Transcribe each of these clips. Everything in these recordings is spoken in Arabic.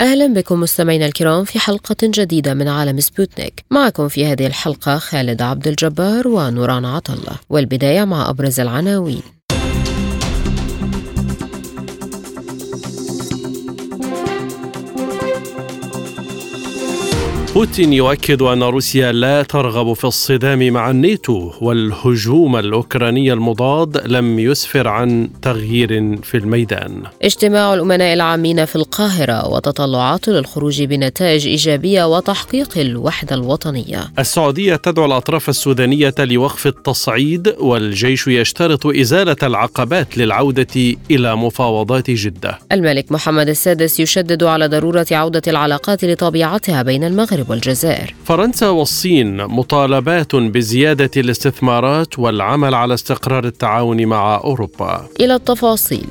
أهلا بكم مستمعينا الكرام في حلقة جديدة من عالم سبوتنيك. معكم في هذه الحلقة خالد عبد الجبار ونوران عطلة والبداية مع أبرز العناوين. بوتين يؤكد أن روسيا لا ترغب في الصدام مع الناتو والهجوم الأوكراني المضاد لم يسفر عن تغيير في الميدان. اجتماع الأمناء العامين في القاهرة وتطلعات للخروج بنتائج إيجابية وتحقيق الوحدة الوطنية. السعودية تدعو الأطراف السودانية لوقف التصعيد والجيش يشترط إزالة العقبات للعودة إلى مفاوضات جدة. الملك محمد السادس يشدد على ضرورة عودة العلاقات لطبيعتها بين المغرب والجزائر فرنسا والصين مطالبات بزيادة الاستثمارات والعمل على استقرار التعاون مع أوروبا. إلى التفاصيل.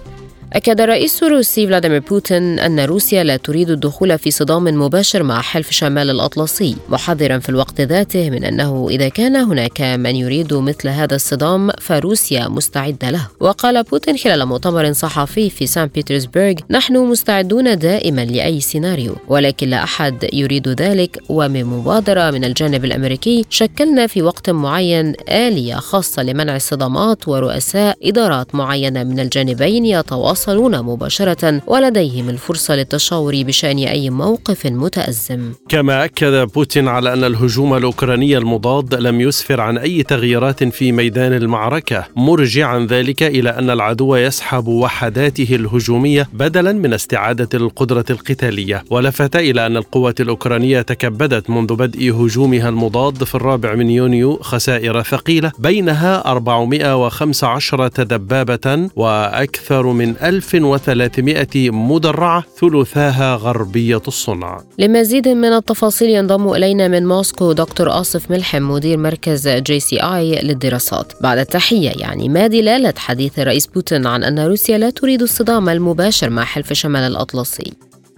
أكد الرئيس الروسي فلاديمير بوتين أن روسيا لا تريد الدخول في صدام مباشر مع حلف شمال الأطلسي محذرا في الوقت ذاته من أنه إذا كان هناك من يريد مثل هذا الصدام فروسيا مستعدة له. وقال بوتين خلال مؤتمر صحفي في سان بيترسبرغ نحن مستعدون دائما لأي سيناريو ولكن لا أحد يريد ذلك. ومن مبادرة من الجانب الأمريكي شكلنا في وقت معين آلية خاصة لمنع الصدامات ورؤساء إدارات معينة من الجانبين يتواصلون يتواصلون مباشرة ولديهم الفرصة للتشاور بشأن أي موقف متأزم. كما أكد بوتين على أن الهجوم الأوكراني المضاد لم يسفر عن أي تغييرات في ميدان المعركة مرجعا ذلك إلى أن العدو يسحب وحداته الهجومية بدلا من استعادة القدرة القتالية. ولفت إلى أن القوات الأوكرانية تكبدت منذ بدء هجومها المضاد في الرابع من يونيو خسائر ثقيلة بينها 415 دبابة وأكثر من 1300 مدرعة ثلثاها غربية الصنع. لمزيد من التفاصيل ينضم إلينا من موسكو دكتور آصف ملحم مدير مركز GCI للدراسات. بعد التحية يعني ما دلالة حديث الرئيس بوتين عن أن روسيا لا تريد الصدام المباشر مع حلف شمال الأطلسي.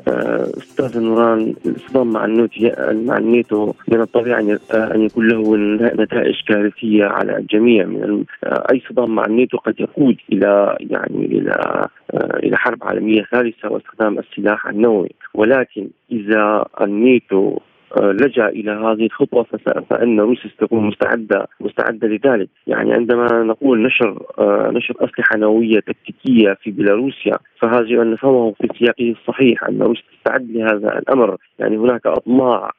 أستاذ نوران الصدام مع النوتو مع الناتو من الطبيعي أن يكون له نتائج كارثية على الجميع. من أي صدام مع الناتو قد يقود إلى يعني إلى إلى حرب عالمية ثالثة واستخدام السلاح النووي. ولكن إذا الناتو لجأ إلى هذه الخطوة فإن روسيا ستكون مستعدة مستعدة لذلك، يعني عندما نقول نشر نشر أسلحة نووية تكتيكية في بيلاروسيا فهذا أن نفهمه في سياقه الصحيح أن روسيا تستعد لهذا الأمر، يعني هناك أطماع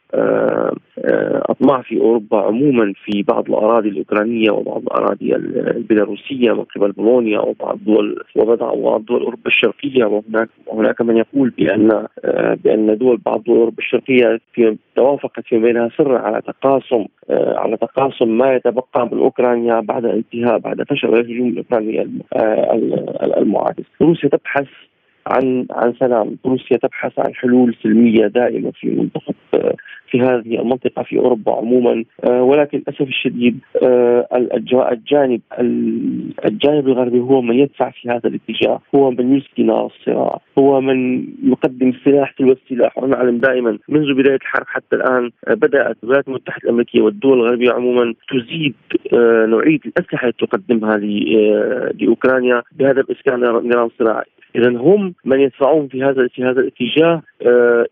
اطماع في أوروبا عموما في بعض الأراضي الأوكرانية وبعض الأراضي البيلاروسية من قبل بولونيا وبعض الدول وبعض دول أوروبا الشرقية. وهناك وهناك من يقول بأن بأن دول بعض دول أوروبا الشرقية في توافقت في بينها سر على تقاسم على تقاسم ما يتبقى من أوكرانيا بعد انتهاء بعد فشل الهجوم الأوكراني المعاكس، روسيا تبحث عن عن سلام، روسيا تبحث عن حلول سلمية دائمة في منطقة في هذه المنطقة في أوروبا عموما. ولكن للأسف الشديد الجانب الجانب الغربي هو من يدفع في هذا الاتجاه. هو من يسقي نار الصراع. هو من يقدم السلاح تلو السلاح. ونعلم دائما منذ بداية الحرب حتى الآن بدأت الولايات المتحدة الأمريكية والدول الغربية عموما تزيد نوعية الأسلحة التي تقدمها لأوكرانيا. بهدف إسكان نظام صراعي اذا هم من يدفعون في هذا في هذا الاتجاه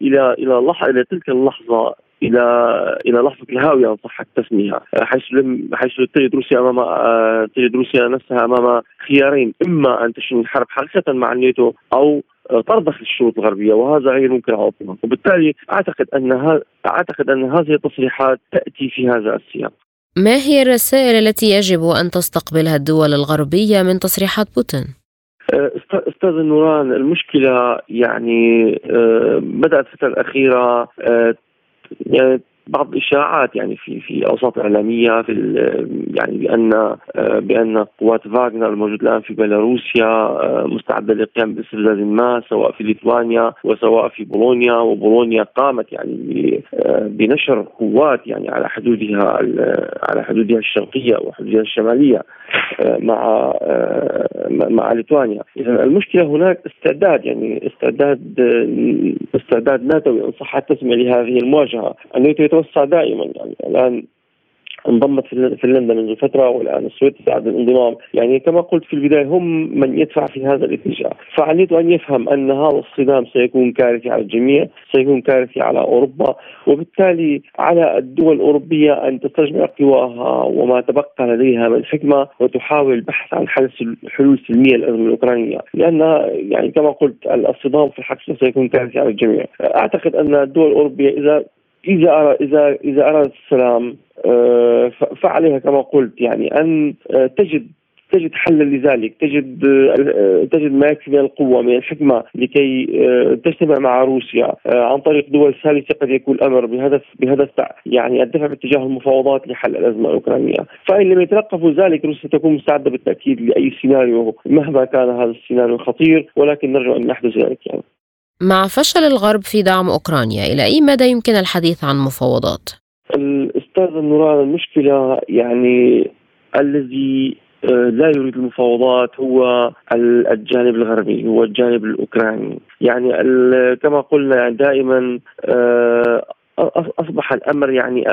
إلى إلى لحظه إلى تلك اللحظة إلى إلى لحظة الهاوية ان صح التسمية حيث لم حيث تجد روسيا أمام تجد روسيا نفسها أمام خيارين إما أن تشن الحرب حقيقه مع الناتو أو ترضخ الشروط الغربية وهذا غير ممكن عوضها وبالتالي أعتقد أن أعتقد أن هذه التصريحات تأتي في هذا السياق ما هي الرسائل التي يجب أن تستقبلها الدول الغربية من تصريحات بوتين؟ أستاذ نوران المشكلة يعني بدأت الفترة الأخيرة يعني بعض الإشاعات يعني في في أوساط إعلامية في يعني بأن بأن قوات فاغنر الموجود الآن في بيلاروسيا مستعدة للقيام باستفزاز ما سواء في ليتوانيا وسواء في بولونيا وبولونيا قامت يعني بنشر قوات يعني على حدودها على حدودها الشرقية وحدودها الشمالية مع مع ليتوانيا. إذا المشكلة هناك استعداد يعني استعداد استعداد ناتوي إن صح التسمية لهذه المواجهة. الناتو يتوسع دائما. يعني الآن انضمت فنلندا منذ فترة والآن السويد تساعد الانضمام، يعني كما قلت في البداية هم من يدفع في هذا الاتجاه، فعليته أن يفهم أن هذا الصدام سيكون كارثي على الجميع، سيكون كارثي على أوروبا، وبالتالي على الدول الأوروبية أن تستجمع قواها وما تبقى لديها من حكمة وتحاول البحث عن حل حلول سلميه للأزمة الأوكرانية، لأن يعني كما قلت الصدام في الحقيقة سيكون كارثي على الجميع، أعتقد أن الدول الأوروبية إذا إذا أرى اذا إذا ارادت السلام آه، فعليها كما قلت يعني أن آه، تجد تجد حلا لذلك تجد آه، تجد ما يكفي من القوة من الحكمة لكي تجتمع مع روسيا عن طريق دول ثالثة قد يكون الأمر بهدف بهدف يعني الدفع باتجاه المفاوضات لحل الأزمة الأوكرانية فإن لم يتلقفوا ذلك روسيا تكون مستعدة بالتأكيد لأي سيناريو مهما كان هذا السيناريو خطير ولكن نرجو أن يحدث ذلك يعني. مع فشل الغرب في دعم أوكرانيا إلى أي مدى يمكن الحديث عن مفاوضات؟ الأستاذ النوران المشكلة يعني الذي آه، لا يريد المفاوضات هو الجانب الغربي هو الجانب الأوكراني يعني كما قلنا يعني دائما آه، أصبح الأمر يعني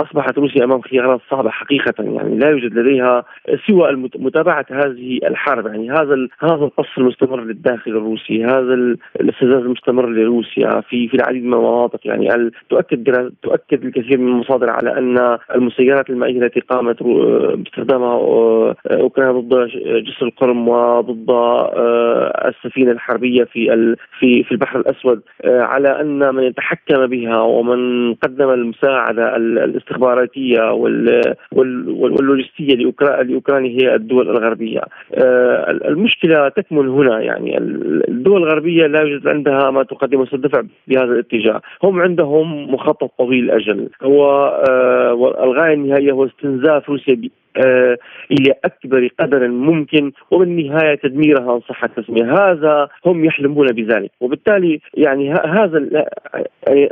اصبحت روسيا أمام خيارات صعبة حقيقة يعني لا يوجد لديها سوى متابعة هذه الحرب يعني هذا هذا القصف المستمر للداخل الروسي هذا الاستفزاز المستمر لروسيا في في العديد من المناطق يعني تؤكد تؤكد الكثير من المصادر على أن المسيرات المائية التي قامت باستخدامها أوكرانيا ضد جسر القرم وضد السفينة الحربية في في في البحر الأسود على أن من يتحكم بها ومن قدم المساعدة الاستخباراتية واللوجستية لأوكرانيا هي الدول الغربية. آه، المشكلة تكمن هنا يعني. الدول الغربية لا يوجد عندها ما تقدمه الدفع بهذا الاتجاه، هم عندهم مخطط طويل الأجل، هو آه، الغايه النهائية هو استنزاف روسيا إلى أكبر قدر ممكن وبالنهايه تدميرها ان صح التسميه، هذا هم يحلمون بذلك، وبالتالي يعني هذا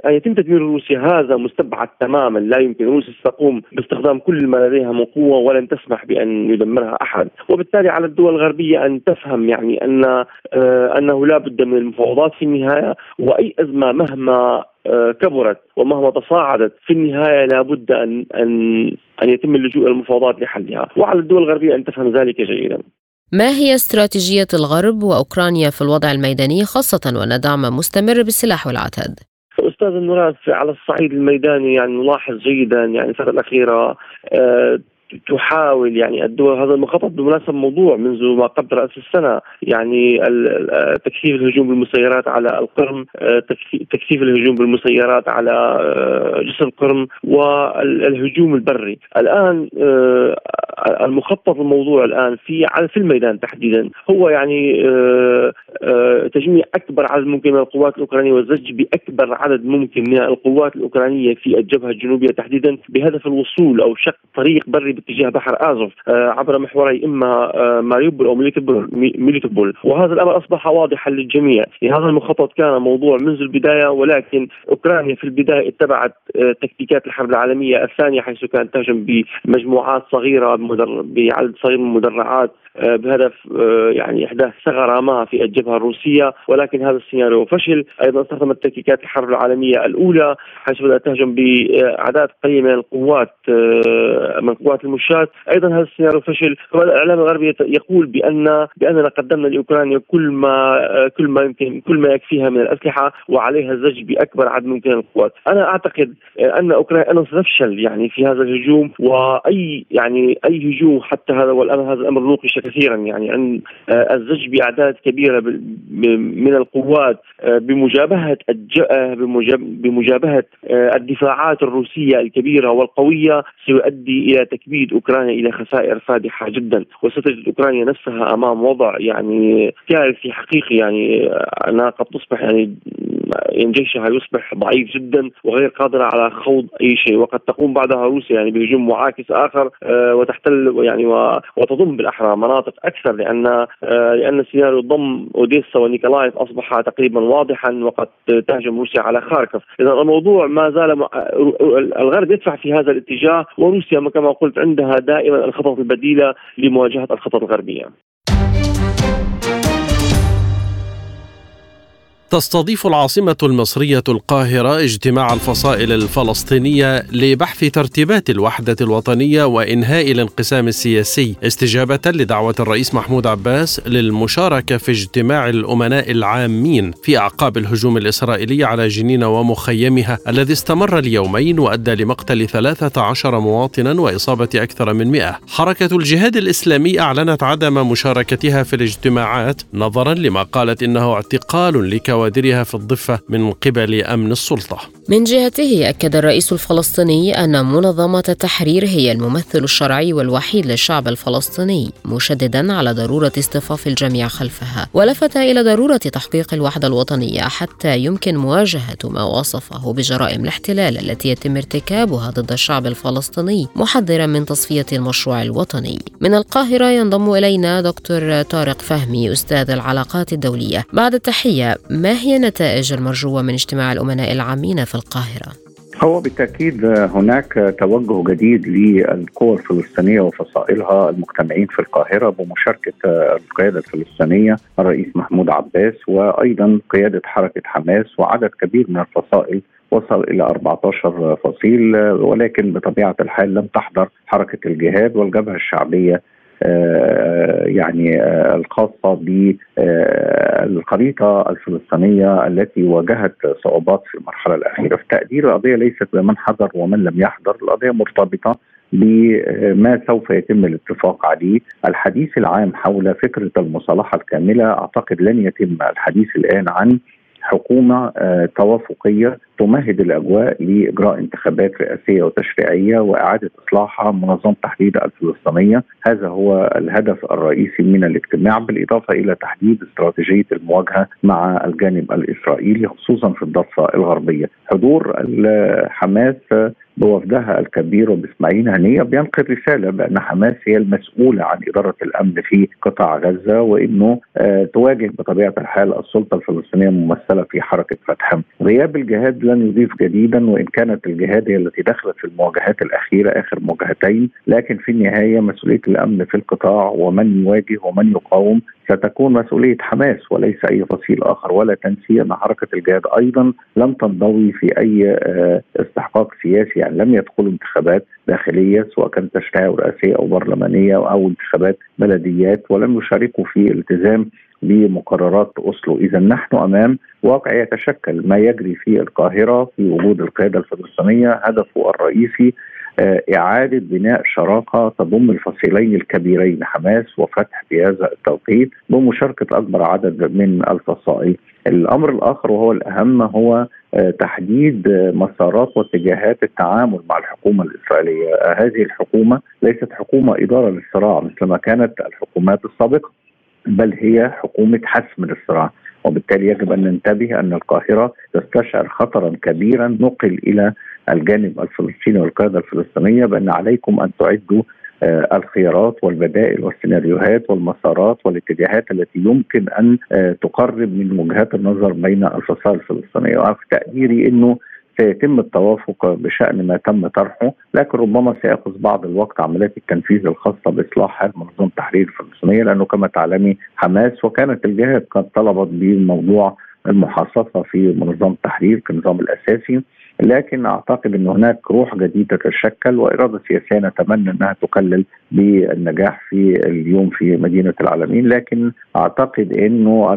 ان يتم تدمير روسيا. هذا مستبعد تماما، لا يمكن. روسيا ستقوم باستخدام كل ما لديها من قوة ولن تسمح بأن يدمرها أحد، وبالتالي على الدول الغربية أن تفهم يعني أن آه، أنه لا بد من المفاوضات في النهاية. وأي أزمة مهما آه، كبرت ومهما تصاعدت في النهاية لابد ان ان أن يتم اللجوء إلى المفاوضات لحلها، وعلى الدول الغربية أن تفهم ذلك جيدا. ما هي استراتيجية الغرب وأوكرانيا في الوضع الميداني خاصة وان دعم مستمر بالسلاح والعتاد؟ أستاذ المراد على الصعيد الميداني يعني نلاحظ جيدا يعني الفترة الأخيرة آه، تحاول يعني الدول هذا المخطط بالمناسبه موضوع منذ ما قبل رأس السنة يعني تكثيف الهجوم بالمسيرات على القرم تكثيف الهجوم بالمسيرات على آه، جسر القرم والهجوم البري. الآن آه، المخطط الموضوع الآن في في الميدان تحديدا هو يعني آه، تجميع أكبر عدد ممكن من القوات الأوكرانية والزج بأكبر عدد ممكن من القوات الأوكرانية في الجبهة الجنوبية تحديدا بهدف الوصول أو شق طريق بري باتجاه بحر آزوف آه، عبر محوري إما آه، ماريوبول أو ميليتوبول وهذا الأمر أصبح واضحا للجميع. هذا المخطط كان موضوع منذ البداية ولكن أوكرانيا في البداية اتبعت آه، تكتيكات الحرب العالمية الثانية حيث كانت تهجم بمجموعات صغيرة بعدد صغير من المدرعات. بهدف آه، يعني احداث ثغرة ما في الجبهة الروسية ولكن هذا السيناريو فشل. أيضا استخدمت تكتيكات الحرب العالمية الأولى حيث بدأت تهجم بأعداد قليلة من القوات آه، من قوات المشاة. أيضا هذا السيناريو فشل. الإعلام الغربي يقول بأن باننا قدمنا لاوكرانيا كل ما كل ما يمكن كل ما يكفيها من الأسلحة وعليها الزج بأكبر عدد ممكن من القوات. أنا أعتقد أن أوكرانيا انه ستفشل يعني في هذا الهجوم وأي يعني أي هجوم حتى هذا والأمر هذا الأمر نوقش كثيرا. يعني أن آه، الزج بأعداد كبيرة من القوات آه، بمجابهة آه، بمجابهة الدفاعات الروسية الكبيرة والقوية سيؤدي إلى تكبيد أوكرانيا إلى خسائر فادحة جدا. وستجد أوكرانيا نفسها أمام وضع يعني كارثي حقيقي يعني انها قد تصبح يعني يعني جيشها يصبح ضعيف جدا وغير قادره على خوض أي شيء. وقد تقوم بعدها روسيا يعني بهجوم معاكس آخر وتحتل يعني وتضم بالأحرى مناطق أكثر لأن لأن سيناريو ضم أوديسا ونيكولايف أصبح تقريبا واضحا وقد تهجم روسيا على خاركف اذا الموضوع ما زال الغرب يدفع في هذا الاتجاه وروسيا كما قلت عندها دائما الخطط البديلة لمواجهة الخطط الغربية. تستضيف العاصمة المصرية القاهرة اجتماع الفصائل الفلسطينية لبحث ترتيبات الوحدة الوطنية وإنهاء الانقسام السياسي استجابة لدعوة الرئيس محمود عباس للمشاركة في اجتماع الأمناء العامين في أعقاب الهجوم الإسرائيلي على جنين ومخيمها الذي استمر اليومين وأدى لمقتل 13 مواطنا وإصابة أكثر من 100 حركة الجهاد الإسلامي أعلنت عدم مشاركتها في الاجتماعات نظرا لما قالت إنه اعتقال لكوادر كوادرها في الضفة من قبل أمن السلطة. من جهته أكد الرئيس الفلسطيني أن منظمة التحرير هي الممثل الشرعي والوحيد للشعب الفلسطيني مشددا على ضرورة اصطفاف الجميع خلفها ولفت إلى ضرورة تحقيق الوحدة الوطنية حتى يمكن مواجهة ما وصفه بجرائم الاحتلال التي يتم ارتكابها ضد الشعب الفلسطيني محذرا من تصفية المشروع الوطني. من القاهرة ينضم إلينا دكتور طارق فهمي أستاذ العلاقات الدولية. بعد التحية ما ما هي النتائج المرجوة من اجتماع الأمناء العامين في القاهرة؟ هو بالتأكيد هناك توجه جديد للقوى الفلسطينية وفصائلها المجتمعين في القاهرة بمشاركة القيادة الفلسطينية الرئيس محمود عباس وأيضا قيادة حركة حماس وعدد كبير من الفصائل وصل إلى 14 فصيل ولكن بطبيعة الحال لم تحضر حركة الجهاد والجبهة الشعبية يعني آه، الخاصة بالخريطه الفلسطينية التي واجهت صعوبات في المرحلة الأخيرة في تقدير القضية ليست بمن حضر ومن لم يحضر القضية مرتبطة بما سوف يتم الاتفاق عليه. الحديث العام حول فكرة المصالحة الكاملة أعتقد لن يتم الحديث الآن عن حكومة آه، توافقية تمهد الأجواء لإجراء انتخابات رئاسية وتشريعية وإعادة إصلاحها منظمه تحديد الفلسطينية، هذا هو الهدف الرئيسي من الاجتماع بالإضافة إلى تحديد استراتيجية المواجهة مع الجانب الإسرائيلي خصوصا في الضفة الغربية. حضور حماس بوفدها الكبير وباسماعيل هنية بينقل رسالة بأن حماس هي المسؤولة عن إدارة الأمن في قطاع غزة وإنه آه تواجه بطبيعة الحال السلطة الفلسطينية الممثله في حركة فتح. غياب الجهاد لن يضيف جديدا وإن كانت الجهاد هي التي دخلت في المواجهات الأخيرة آخر مواجهتين لكن في النهاية مسؤولية الأمن في القطاع ومن يواجه ومن يقاوم ستكون مسؤولية حماس وليس أي فصيل آخر ولا تنسي ان حركة الجهاد أيضا لم تنضوي في أي آه، استحقاق سياسي يعني لم يدخلوا انتخابات داخلية سواء كانت تشريعية رئاسية أو برلمانية أو انتخابات بلديات ولم يشاركوا في التزام بمقررات أوسلو، إذا نحن أمام واقع يتشكل ما يجري في القاهرة في وجود القيادة الفلسطينية هدفه الرئيسي إعادة بناء شراكة تضم الفصيلين الكبيرين حماس وفتح في هذا التوقيت بمشاركة أكبر عدد من الفصائل. الأمر الآخر وهو الأهم هو آه، تحديد مسارات واتجاهات التعامل مع الحكومة الإسرائيلية. هذه الحكومة ليست حكومة إدارة للصراع مثل ما كانت الحكومات السابقة بل هي حكومة حسم للصراع. وبالتالي يجب أن ننتبه أن القاهرة تستشعر خطرا كبيرا نقل إلى الجانب الفلسطيني والقيادة الفلسطينية بأن عليكم أن تعدوا آه، الخيارات والبدائل والسيناريوهات والمسارات والاتجاهات التي يمكن أن آه، تقرب من وجهات النظر بين الفصائل الفلسطينية. وفي تقديري إنه سيتم التوافق بشأن ما تم طرحه لكن ربما سيأخذ بعض الوقت. عمليات التنفيذ الخاصة بإصلاح منظومه التحرير الفلسطينية لأنه كما تعلمي حماس وكانت الجهات قد طلبت بموضوع المحاصصة في منظمه التحرير كالنظام الأساسي. لكن أعتقد إن هناك روح جديدة تتشكل وإرادة سياسية نتمنى إنها تقلل بالنجاح في اليوم في مدينة العالمين لكن أعتقد إنه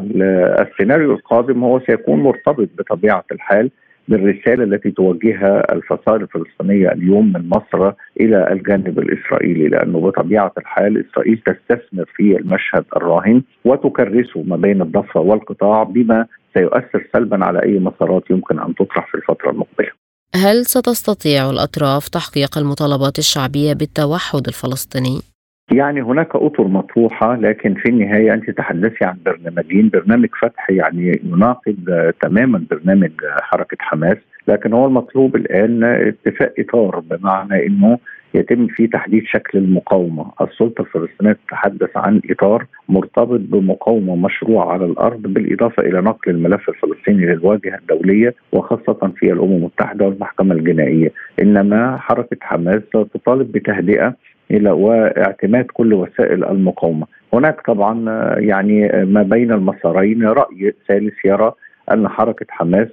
السيناريو القادم هو سيكون مرتبط بطبيعة الحال بالرسالة التي توجهها الفصائل الفلسطينية اليوم من مصر إلى الجانب الإسرائيلي لأنه بطبيعة الحال إسرائيل تستثمر في المشهد الراهن وتكرسه ما بين الضفة والقطاع بما سيؤثر سلبا على أي مسارات يمكن أن تطرح في الفترة المقبلة هل ستستطيع الأطراف تحقيق المطالبات الشعبية بالتوحد الفلسطيني؟ يعني هناك أطر مطروحة لكن في النهاية أنت تحدثي عن برنامجين، برنامج فتح يعني يناقض تماما برنامج حركة حماس، لكن هو المطلوب الآن اتفاق إطار بمعنى إنه يتم فيه تحديد شكل المقاومة، السلطة الفلسطينية تتحدث عن إطار مرتبط بمقاومة مشروعة على الأرض بالإضافة إلى نقل الملف الفلسطيني للواجهة الدولية وخاصة في الأمم المتحدة والمحكمة الجنائية، إنما حركة حماس تطالب بتهدئة إلى واعتماد كل وسائل المقاومة، هناك طبعا يعني ما بين المسارين رأي ثالث يرى أن حركة حماس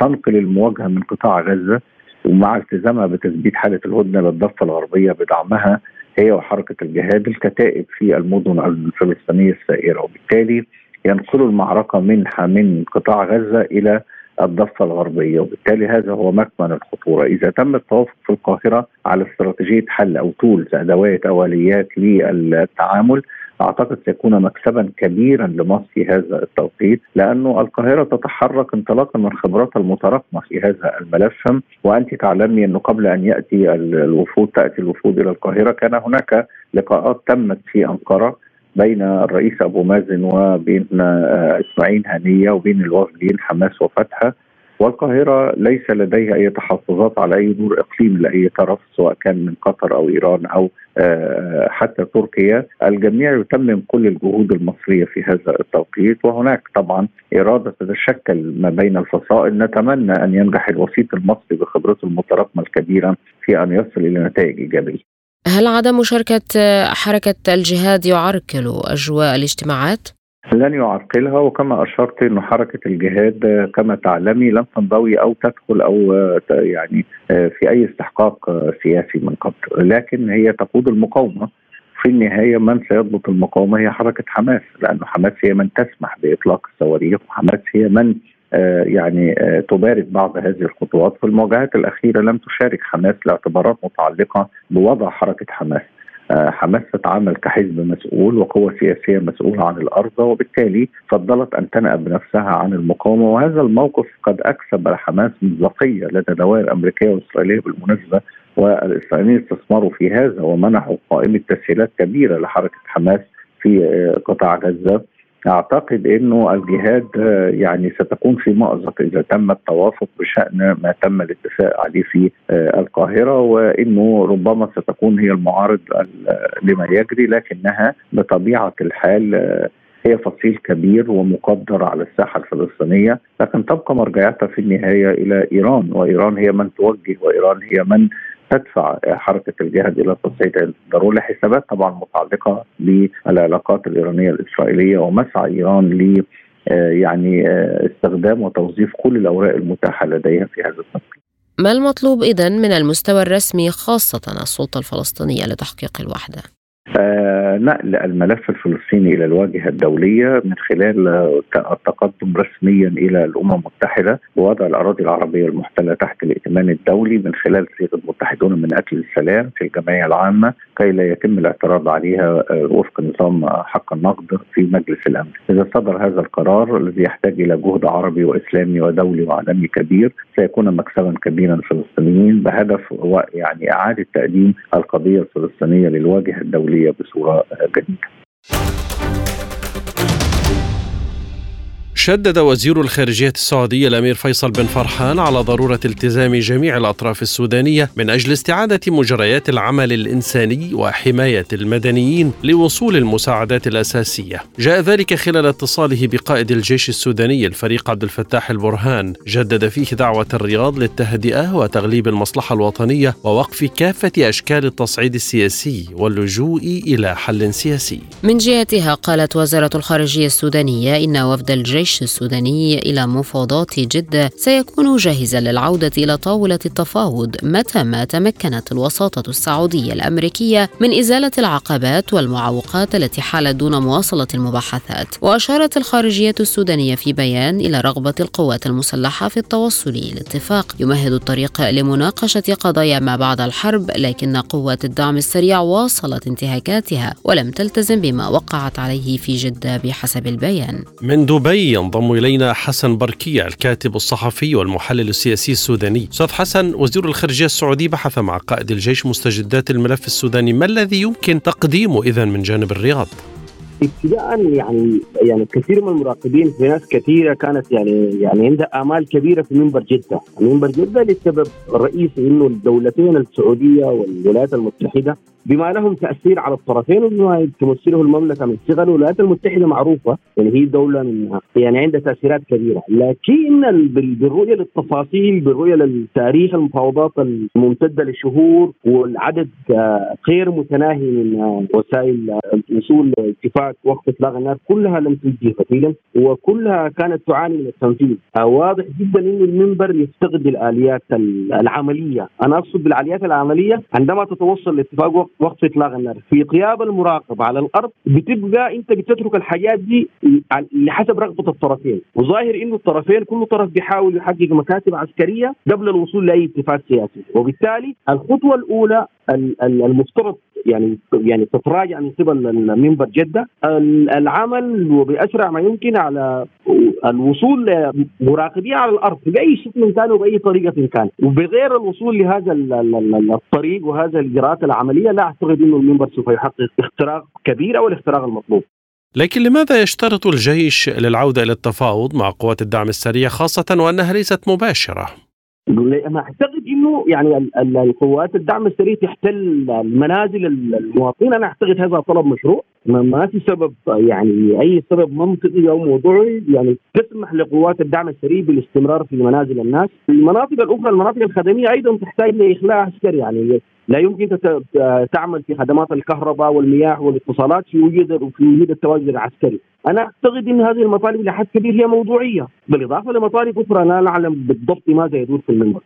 تنقل المواجهة من قطاع غزة ومع التزامها بتثبيت حالة الهدنة للضفة الغربية بدعمها هي وحركة الجهاد الكتائب في المدن الفلسطينية السائرة. وبالتالي ينقلوا المعركة من من قطاع غزة إلى الضفة الغربية. وبالتالي هذا هو مكمن الخطورة. إذا تم التوافق في القاهرة على استراتيجية حل أو tools أدوات أو آليات للتعامل أعتقد سيكون مكسبا كبيرا لمصر في هذا التوقيت لأنه القاهرة تتحرك انطلاقا من خبراتها المتراكمه في هذا الملف وأنت تعلمي أنه قبل أن يأتي الوفود تأتي الوفود إلى القاهرة كان هناك لقاءات تمت في أنقرة. بين الرئيس أبو مازن وبين إسماعيل هنية وبين الوفدين حماس وفتح. والقاهرة ليس لديها أي تحفظات على أي دور إقليمي لأي طرف سواء كان من قطر أو إيران أو آه، حتى تركيا. الجميع يتمم كل الجهود المصرية في هذا التوقيت. وهناك طبعا إرادة تتشكل ما بين الفصائل. نتمنى أن ينجح الوسيط المصري بخبرته المتراكمة الكبيرة في أن يصل إلى نتائج إيجابية. هل عدم مشاركة حركة الجهاد يعرقل أجواء الاجتماعات؟ لن يعرقلها وكما أشرت إنه حركة الجهاد كما تعلمي لم تنضوي أو تدخل أو يعني في أي استحقاق سياسي من قبل لكن هي تقود المقاومة في النهاية من سيضبط المقاومة هي حركة حماس لأنه حماس هي من تسمح بإطلاق الصواريخ وحماس هي من يعني تبارك بعض هذه الخطوات. في المواجهات الأخيرة لم تشارك حماس لاعتبارات متعلقة بوضع حركة حماس. حماس تتعامل كحزب مسؤول وقوة سياسية مسؤولة عن الأرض وبالتالي فضلت أن تنأى بنفسها عن المقاومة. وهذا الموقف قد أكسب حماس مصداقية لدى دوائر أمريكية وإسرائيلية بالمناسبة والإسرائيليين استثمروا في هذا ومنحوا قائمة تسهيلات كبيرة لحركة حماس في قطاع غزة. أعتقد إنه الجهاد يعني ستكون في مأزق إذا تم التوافق بشأن ما تم الاتفاق عليه في القاهرة وإنه ربما ستكون هي المعارض لما يجري لكنها بطبيعة الحال هي فصيل كبير ومقدر على الساحة الفلسطينية لكن تبقى مرجعيتها في النهاية إلى إيران وإيران هي من توجه وإيران هي من تدفع حركة الجهاد إلى تصعيد الضرورة لحسابات طبعا متعلقة بالعلاقات الإيرانية الإسرائيلية ومسعى إيران ل يعني استخدام وتوظيف كل الأوراق المتاحة لديها في هذا التوقيت. ما المطلوب اذا من المستوى الرسمي خاصة السلطة الفلسطينية لتحقيق الوحدة؟ آه نقل الملف الفلسطيني إلى الواجهة الدولية من خلال التقدم رسميا إلى الأمم المتحدة بوضع الأراضي العربية المحتلة تحت الائتمان الدولي من خلال صيغة متحدون من أجل السلام في الجمعية العامة كي لا يتم الاعتراض عليها وفق نظام حق النقد في مجلس الأمن. إذا صدر هذا القرار الذي يحتاج إلى جهد عربي وإسلامي ودولي وعالمي كبير سيكون مكسبا كبيرا للفلسطينيين بهدف يعني إعادة تقديم القضية الفلسطينية للواجهة الدولية بصورة جديدة. شدد وزير الخارجية السعودية الأمير فيصل بن فرحان على ضرورة التزام جميع الأطراف السودانية من أجل استعادة مجريات العمل الإنساني وحماية المدنيين لوصول المساعدات الأساسية. جاء ذلك خلال اتصاله بقائد الجيش السوداني الفريق عبد الفتاح البرهان، جدد فيه دعوة الرياض للتهدئة وتغليب المصلحة الوطنية ووقف كافة أشكال التصعيد السياسي واللجوء إلى حل سياسي. من جهتها قالت وزارة الخارجية السودانية إن وفد الجيش الجيش السوداني إلى مفاوضات جدة سيكون جاهزا للعودة إلى طاولة التفاوض متى ما تمكنت الوساطة السعودية الأمريكية من إزالة العقبات والمعوقات التي حالت دون مواصلة المباحثات. وأشارت الخارجية السودانية في بيان إلى رغبة القوات المسلحة في التوصل لاتفاق يمهد الطريق لمناقشة قضايا ما بعد الحرب لكن قوات الدعم السريع واصلت انتهاكاتها ولم تلتزم بما وقعت عليه في جدة بحسب البيان. من دبي ينضم إلينا حسن بركية الكاتب الصحفي والمحلل السياسي السوداني. أستاذ حسن وزير الخارجية السعودي بحث مع قائد الجيش مستجدات الملف السوداني، ما الذي يمكن تقديمه اذا من جانب الرياض؟ ابتداء يعني يعني كثير من المراقبين في ناس كثيرة كانت يعني يعني عندها آمال كبيرة في منبر جدة، منبر جدة للسبب الرئيسي إنه الدولتين السعودية والولايات المتحدة بما لهم تأثير على الطرفين وبما تمثله المملكة من صغر الولايات المتحدة معروفة يعني هي دولة من يعني عندها تأثيرات كبيرة. لكن بالرؤية للتفاصيل بالرؤية للتاريخ المفاوضات الممتدة لشهور والعدد آه، غير متناهي من آه، وسائل الوصول لاتفاق وقف إطلاق النار كلها لم تنتهي فتيلا وكلها كانت تعاني من التنفيذ. آه، واضح جدا انه المنبر يفتقد الآليات العملية. أنا أقصد بالآليات العملية عندما تتوصل لاتفاق وقف اطلاق النار في غياب المراقب على الأرض بتبقى أنت بتترك الحاجات دي لحسب رغبة الطرفين. وظاهر إنه الطرفين كل طرف بيحاول يحقق مكاسب عسكرية قبل الوصول لأي اتفاق سياسي. وبالتالي الخطوة الأولى المفترض يعني يعني تتراجع من قبل المنبر جدة. العمل وبأسرع ما يمكن على الوصول لمراقبين على الأرض بأي شكل كان وبأي طريقة كان. وبغير الوصول لهذا الطريق وهذا الاجراءات العملية لا أعتقد إنه المنبر سوف يحقق اختراق كبير أو الاختراق المطلوب. لكن لماذا يشترط الجيش للعودة إلى التفاوض مع قوات الدعم السريع خاصة وأنها ليست مباشره؟ أنا أعتقد إنه يعني القوات الدعم السريع تحتل المنازل المواطنين أنا أعتقد هذا طلب مشروع ما في سبب يعني أي سبب منطقي أو موضوعي يعني تسمح لقوات الدعم السريع بالاستمرار في منازل الناس، المناطق الأخرى المناطق الخدمية أيضا تحتاج لإخلاء عسكري يعني لا يمكن تعمل في خدمات الكهرباء والمياه والاتصالات في وجود في وجود التواجد العسكري، أنا أعتقد إن هذه المطالب لحد كبير هي موضوعية، بالإضافة لمطالب أخرى لا نعلم بالضبط ماذا يدور في المنبر.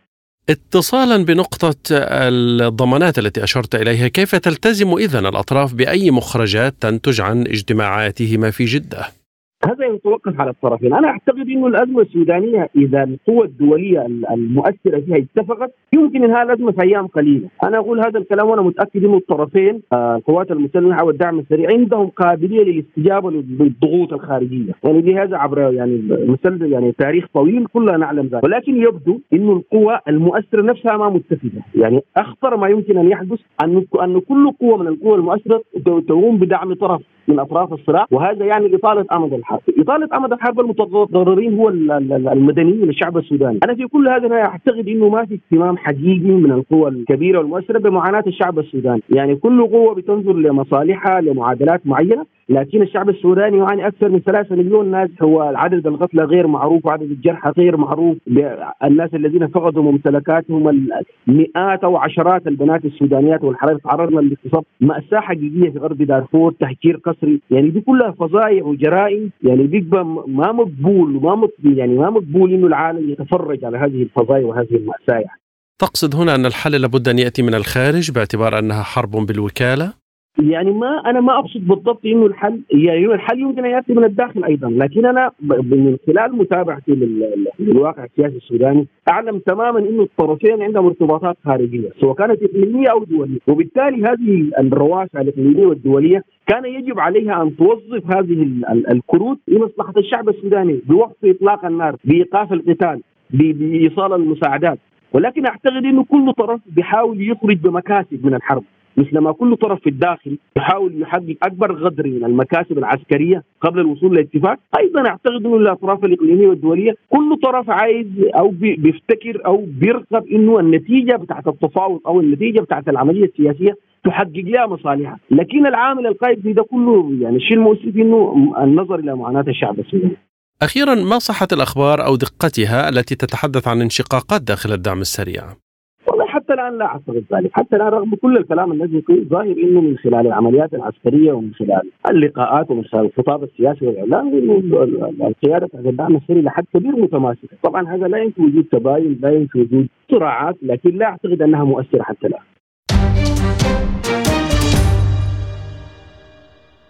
اتصالا بنقطة الضمانات التي أشرت إليها كيف تلتزم إذن الأطراف بأي مخرجات تنتج عن اجتماعاتهما في جدة؟ هذا يتوقف على الطرفين، أنا أعتقد إنه الأزمة السودانية إذا القوى الدولية المؤثرة فيها اتفقت يمكن إنهاء الأزمة في أيام قليلة، أنا أقول هذا الكلام وأنا متأكد إنه الطرفين آه، القوات المسلحه والدعم السريع عندهم قابلية للاستجابة للضغوط الخارجية، يعني لهذا عبر يعني مسلسل يعني تاريخ طويل كلنا نعلم ذلك، ولكن يبدو إنه القوى المؤثرة نفسها ما متفقة، يعني أخطر ما يمكن أن يحدث أن أن كل قوة من القوى المؤثرة تقوم بدعم طرف. من أطراف الصراع وهذا يعني إطالة أمد الحرب، إطالة أمد الحرب المتضررين هو المدنيين الشعب السوداني، أنا في كل هذا أعتقد إنه ما في اهتمام حقيقي من القوى الكبيرة والمؤثرة بمعاناة الشعب السوداني، يعني كل قوة بتنظر لمصالحها لمعادلات معينة لكن الشعب السوداني يعاني أكثر من 3 مليون ناس. هو عدد القتلى غير معروف وعدد الجرحى غير معروف. الناس الذين فقدوا ممتلكاتهم المئات أو عشرات البنات السودانيات والحرائق تعرضنا لاغتصاب مأساة حقيقية في غرب دارفور. تهجير قسري يعني دي كلها فظائع وجرائم يعني بيبقى ما مقبول وما يعني ما مقبول إنه العالم يتفرج على هذه الفظائع وهذه يعني. تقصد هنا أن الحل لابد أن يأتي من الخارج باعتبار أنها حرب بالوكالة؟ يعني ما أنا ما أقصد بالضبط إنه الحل يعني الحل يمكن أن يأتي من الداخل أيضا لكن أنا من خلال متابعتي للواقع السياسي السوداني أعلم تماما إنه الطرفين عندهم ارتباطات خارجية سواء كانت إقليمية أو دولية. وبالتالي هذه الرواسع الإقليمية والدولية كان يجب عليها أن توظف هذه الكروت لمصلحة الشعب السوداني بوقف إطلاق النار بإيقاف القتال بإيصال المساعدات. ولكن أعتقد إنه كل طرف بيحاول يخرج بمكاسب من الحرب. مثلما كل طرف في الداخل يحاول يحقق أكبر قدر من المكاسب العسكرية قبل الوصول لاتفاق، أيضا أعتقد انه الأطراف الإقليمية والدولية كل طرف عايز أو بيفتكر أو بيرغب إنه النتيجة بتاعت التفاوض أو النتيجة بتاعت العملية السياسية تحقق لها مصالحها، لكن العامل القائد في ده كله يعني الشيء المؤسف إنه النظر إلى معاناة الشعب السوري. أخيرا ما صحة الأخبار أو دقتها التي تتحدث عن انشقاقات داخل الدعم السريع؟ حتى الآن لا أعتقد ذلك، حتى الآن رغم كل الكلام الذي ظاهر إنه من خلال العمليات العسكرية ومن خلال اللقاءات ومن خلال الخطاب السياسي والإعلام إنه القيادة بتاعت الدعم السري لحد كبير متماسكة، طبعا هذا لا ينفي وجود تباين، لا ينفي وجود صراعات، لكن لا أعتقد أنها مؤثرة حتى الآن.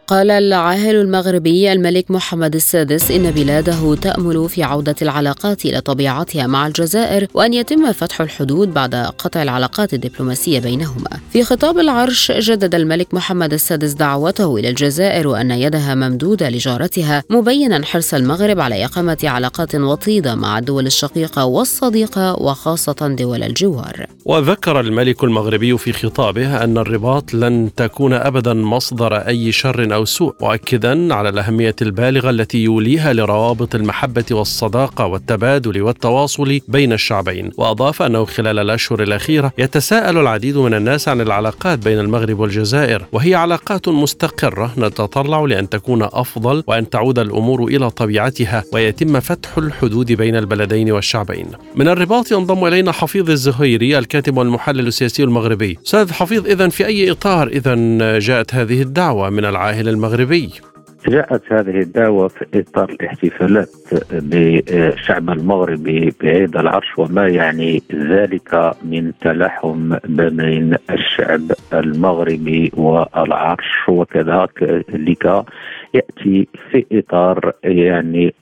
قال العاهل المغربي الملك محمد السادس إن بلاده تأمل في عودة العلاقات إلى طبيعتها مع الجزائر وأن يتم فتح الحدود بعد قطع العلاقات الدبلوماسية بينهما. في خطاب العرش جدد الملك محمد السادس دعوته إلى الجزائر وأن يدها ممدودة لجارتها مبينا حرص المغرب على إقامة علاقات وطيدة مع الدول الشقيقة والصديقة وخاصة دول الجوار. وذكر الملك المغربي في خطابه أن الرباط لن تكون أبدا مصدر أي شر أو سوء مؤكدا على الأهمية البالغة التي يوليها لروابط المحبة والصداقة والتبادل والتواصل بين الشعبين. وأضاف أنه خلال الأشهر الأخيرة يتساءل العديد من الناس عن العلاقات بين المغرب والجزائر وهي علاقات مستقرة نتطلع لأن تكون أفضل وأن تعود الأمور إلى طبيعتها ويتم فتح الحدود بين البلدين والشعبين. من الرباط ينضم إلينا حفيظ الزهيري الكاتب والمحلل السياسي المغربي. أستاذ حفيظ إذا في أي إطار إذا جاءت هذه الدعوة من العاهل المغربي. جاءت هذه الدعوة في إطار الاحتفالات بالشعب المغربي بعيد العرش وما يعني ذلك من تلاحم بين الشعب المغربي والعرش. وكذلك يأتي في إطار يعني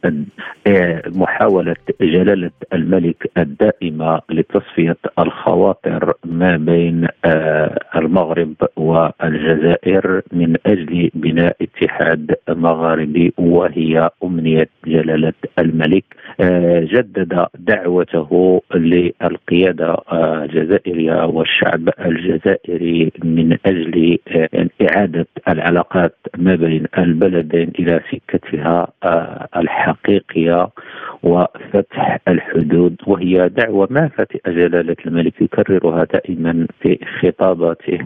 محاولة جلالة الملك الدائمة لتصفية الخواطر ما بين آه، المغرب والجزائر من أجل بناء اتحاد مغاربي وهي أمنية جلالة الملك آه، جدد دعوته للقيادة الجزائرية والشعب الجزائري من أجل آه، إعادة العلاقات ما بين البلد البلدين إلى سكتها آه، الحقيقية. وفتح الحدود وهي دعوة ما فتئ جلالة الملك يكررها دائما في خطاباته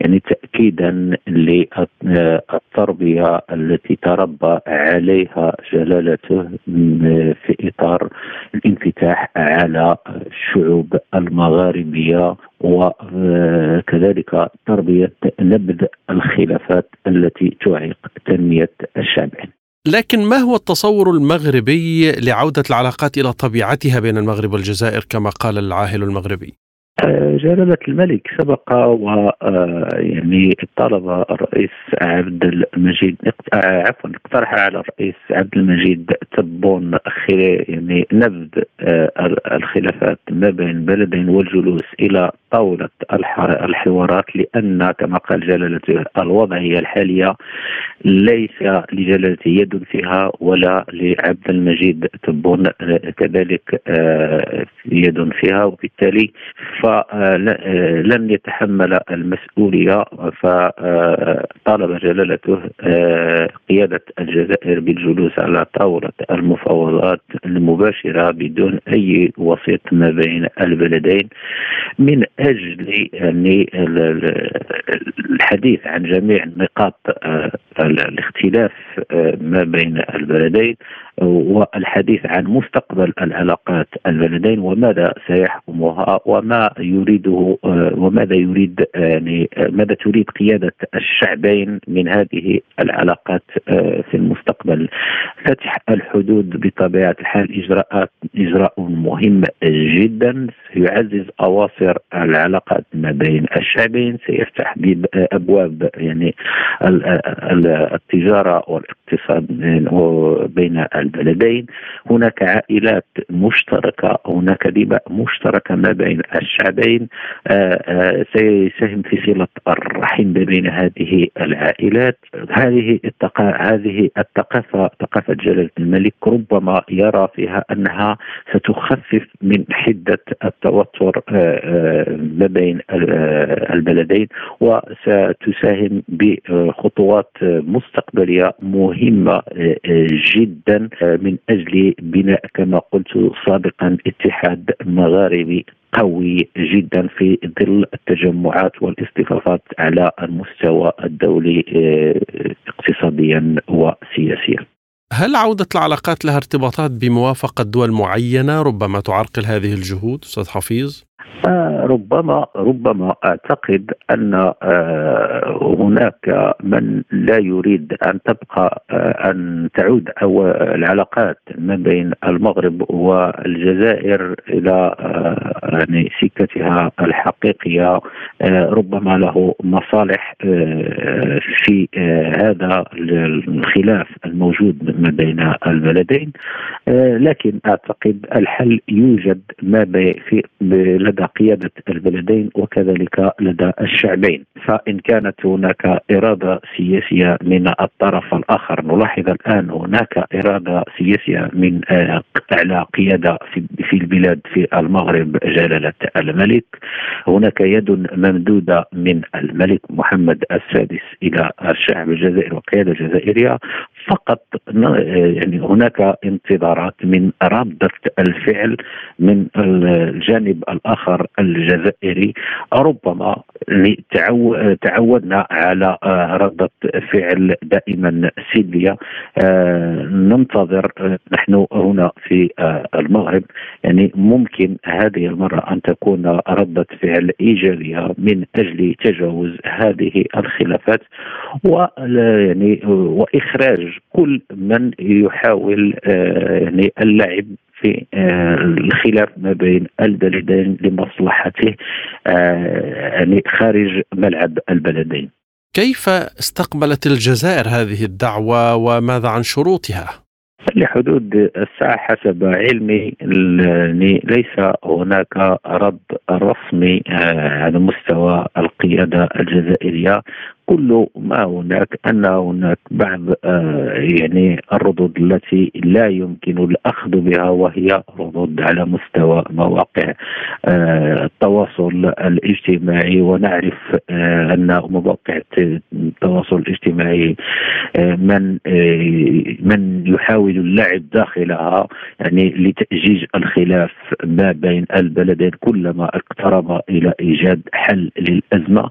يعني تاكيدا للتربية التي تربى عليها جلالته في إطار الانفتاح على الشعوب المغاربية وكذلك تربية نبذ الخلافات التي تعيق تنمية الشعبين. لكن ما هو التصور المغربي لعودة العلاقات إلى طبيعتها بين المغرب والجزائر كما قال العاهل المغربي؟ جلالة الملك سبق و آه، يعني طلب الرئيس عبد المجيد آه، عفوا اقترح على الرئيس عبد المجيد تبون يعني نبذ آه، الخلافات ما بين البلدين والجلوس إلى طاولة الحوارات لأن كما قال جلالته الوضعية الحالية ليس لجلالته يد فيها ولا لعبد المجيد تبون كذلك يد فيها وبالتالي فلن يتحمل المسؤولية فطالب جلالته آه، قيادة الجزائر بالجلوس على طاولة المفاوضات المباشرة بدون أي وسيط ما بين البلدين من أجل يعني الحديث عن جميع نقاط آه، الاختلاف آه، ما بين البلدين. والحديث عن مستقبل العلاقات البلدين وماذا سيحكمها وما يريده آه، وماذا يريد يعني ماذا تريد قيادة الشعبين من هذه العلاقات في المستقبل؟ فتح الحدود بطبيعة الحال اجراءات إجراء مهم جدا يعزز أواصر العلاقات ما بين الشعبين سيفتح أبواب يعني التجارة والاقتصاد بين البلدين هناك عائلات مشتركة هناك دماء مشتركة ما بين الشعبين. آه، آه، سيساهم في صلة الرحم بين هذه العائلات. هذه هذه الثقافة ثقافة جلالة الملك ربما يرى فيها أنها ستخفف من حدة التوتر آه، ما بين البلدين. وستساهم بخطوات مستقبلية مهمة جدا. من أجل بناء كما قلت سابقا اتحاد مغاربي قوي جدا في ظل التجمعات والاصطفافات على المستوى الدولي آه، اقتصاديا وسياسيا. هل عودة العلاقات لها ارتباطات بموافقة دول معينة ربما تعرقل هذه الجهود أستاذ حفيظ؟ ربما ربما أعتقد أن آه، هناك من لا يريد أن تبقى آه، أن تعود أو العلاقات ما بين المغرب والجزائر إلى آه، يعني سكتها الحقيقية. ربما له مصالح في هذا الخلاف الموجود ما بين البلدين. لكن أعتقد الحل يوجد ما لدى قيادة البلدين وكذلك لدى الشعبين. فإن كانت هناك إرادة سياسية من الطرف الآخر نلاحظ الآن هناك إرادة سياسية من اعلى قيادة في البلاد في المغرب جلالة الملك. هناك يد ممدودة من الملك محمد السادس إلى الشعب الجزائري والقياده الجزائرية. فقط يعني هناك انتظارات من رده الفعل من الجانب الآخر الجزائري. ربما تعودنا على رده فعل دائما سلبيه آه، ننتظر نحن هنا في المغرب. يعني ممكن هذه المرة أن تكون رده فعل إيجابية من أجل تجاوز هذه الخلافات و يعني وإخراج كل من يحاول آه، يعني اللعب في آه، الخلاف ما بين البلدين لمصلحته آه، يعني خارج ملعب البلدين كيف استقبلت الجزائر هذه الدعوة وماذا عن شروطها؟ لحدود الساعة حسب علمي ليس هناك رد رسمي على مستوى القيادة الجزائرية كل ما هناك أن هناك بعض آه، يعني الردود التي لا يمكن الأخذ بها وهي ردود على مستوى مواقع آه، التواصل الاجتماعي. ونعرف آه، أن مواقع التواصل الاجتماعي من من يحاول اللعب داخلها يعني لتأجيج الخلاف ما بين البلدين كلما اقترب إلى إيجاد حل للأزمة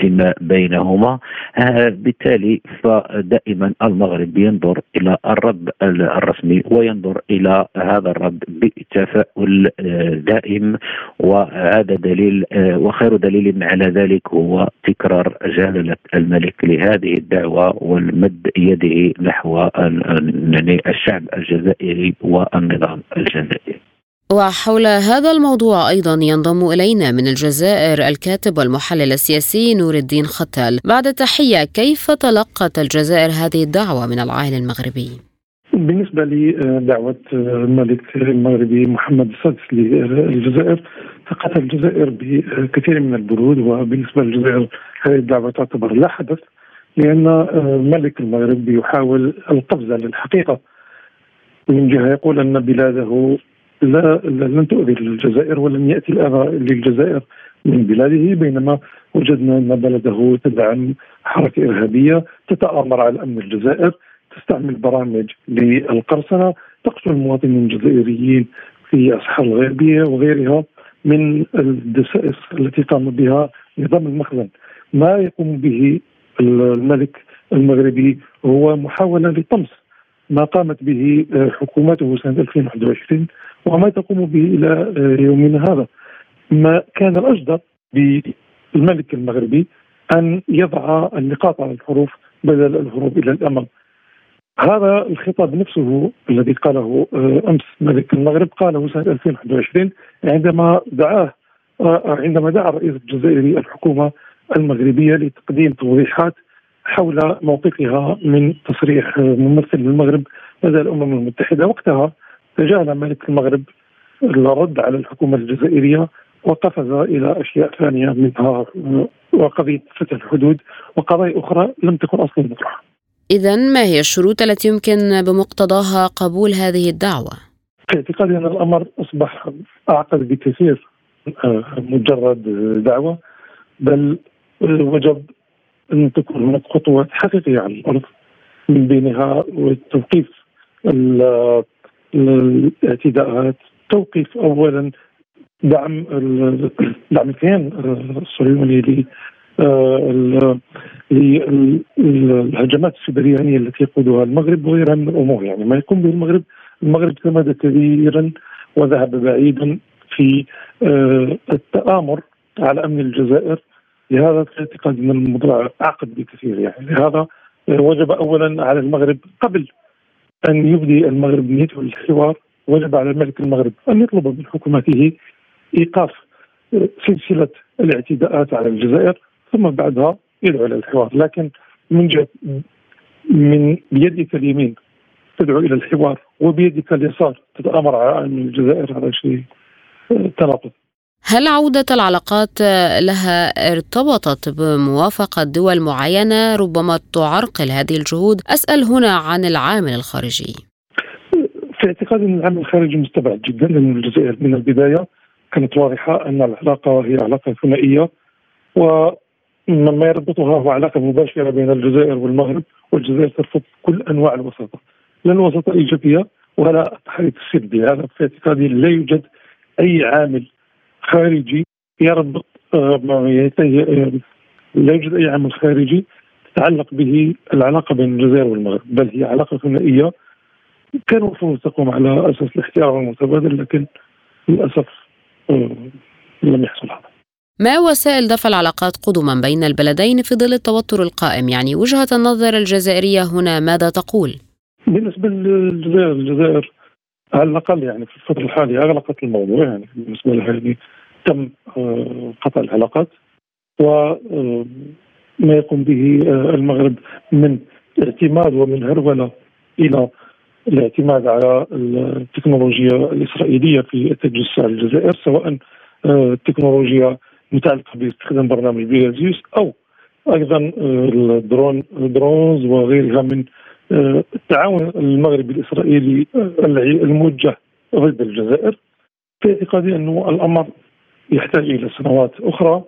فيما بينهم. بينهما آه، بالتالي فدائما المغرب ينظر إلى الرد الرسمي وينظر إلى هذا الرد بتفاؤل آه، دائم وهذا دليل آه، وخير دليل على ذلك هو تكرار جلالة الملك لهذه الدعوة والمد يده نحو الشعب الجزائري والنظام الجزائري. وحول هذا الموضوع أيضا ينضم إلينا من الجزائر الكاتب والمحلل السياسي نور الدين ختال. بعد تحيه كيف تلقت الجزائر هذه الدعوة من العائل المغربي؟ بالنسبة لدعوه الملك المغربي محمد السادس للجزائر. فقدت الجزائر بكثير من البرود وبالنسبة للجزائر هذه الدعوة تعتبر لا حدث لأن الملك المغربي يحاول القفز على الحقيقة من جهة يقول أن بلاده لا لن تؤذي الجزائر ولن يأتي الاذى للجزائر من بلاده بينما وجدنا أن بلده تدعم حركة إرهابية تتآمر على أمن الجزائر تستعمل برامج للقرصنة تقتل المواطنين الجزائريين في الصحراء الغربية وغيرها من الدسائس التي قام بها نظام المخزن. ما يقوم به الملك المغربي هو محاولة لطمس ما قامت به حكومته سنة 2021 وما تقوم به إلى آه، يومنا هذا. ما كان الأجدر بالملك المغربي أن يضع النقاط على الحروف بدل الهروب إلى الامام هذا الخطاب نفسه الذي قاله آه، أمس ملك المغرب قاله سنة 2021 عندما دعاه آه، عندما دعا الرئيس الجزائري الحكومة المغربية لتقديم توضيحات حول موقفها من تصريح ممثل المغرب لدى الأمم المتحدة. وقتها تجاهل ملك المغرب الرد على الحكومة الجزائرية وقفز إلى أشياء ثانية منها وقضية فتح الحدود وقضايا أخرى لم تكن أصلا مطرحة إذا ما هي الشروط التي يمكن بمقتضاها قبول هذه الدعوة؟ في اعتقادي أن الأمر أصبح أعقد بكثير آه، مجرد دعوة بل وجب أن تكون هناك خطوات حقيقية على الأرض من بينها توقيف الاعتداءات توقيف اولا دعم دعم الكيان الصهيوني للهجمات السبريانية التي يقودها المغرب وغيرها من الأمور. يعني ما يقوم به المغرب المغرب تمادى كثيرا وذهب بعيدا في آه، التآمر على أمن الجزائر. لهذا في اعتقادي أن الموضوع أعقد بكثير. يعني لهذا وجب أولا على المغرب قبل أن يبدي المغرب نيته للحوار وجب على ملك المغرب أن يطلب من حكومته إيقاف سلسلة الاعتداءات على الجزائر ثم بعدها يدعو إلى الحوار. لكن من جهة من بيدك اليمين تدعو إلى الحوار وبيدك اليسار تتآمر على أن الجزائر هذا شيء تناقض. هل عودة العلاقات لها ارتبطت بموافقة دول معينة ربما تعرقل هذه الجهود؟ أسأل هنا عن العامل الخارجي. في اعتقادي أن العامل الخارجي مستبعد جدا لأن الجزائر من البداية كانت واضحة أن العلاقة هي علاقة ثنائية وما يربطها هو علاقة مباشرة بين الجزائر والمغرب والجزائر ترفض كل أنواع الوساطة لا الوساطة إيجابية ولا التحريك السلبي هذا في اعتقادي لا يوجد أي عامل خارجي يربط آه، لا يوجد أي عامل خارجي تتعلق به العلاقة بين الجزائر والمغرب بل هي علاقة ثنائية. كان المفروض تقوم على أساس الاحترام المتبادل لكن للأسف آه، لم يحصل هذا. ما وسائل دفع العلاقات قدما بين البلدين في ظل التوتر القائم؟ يعني وجهة النظر الجزائرية هنا ماذا تقول؟ بالنسبة للجزائر الجزائر على الأقل يعني في الفترة الحالية أغلقت الموضوع يعني بالنسبة لها يعني تم آه، قطع العلاقات وما آه، يقوم به آه، المغرب من اعتماد ومن هرولة إلى الاعتماد على التكنولوجيا الإسرائيلية في التجسس على الجزائر سواء التكنولوجيا متعلقة باستخدام برنامج بيغاسوس أو أيضا ال drone ال drones وغيرها من التعاون المغربي الإسرائيلي الموجه ضد الجزائر في اعتقادي أنه الأمر يحتاج إلى سنوات أخرى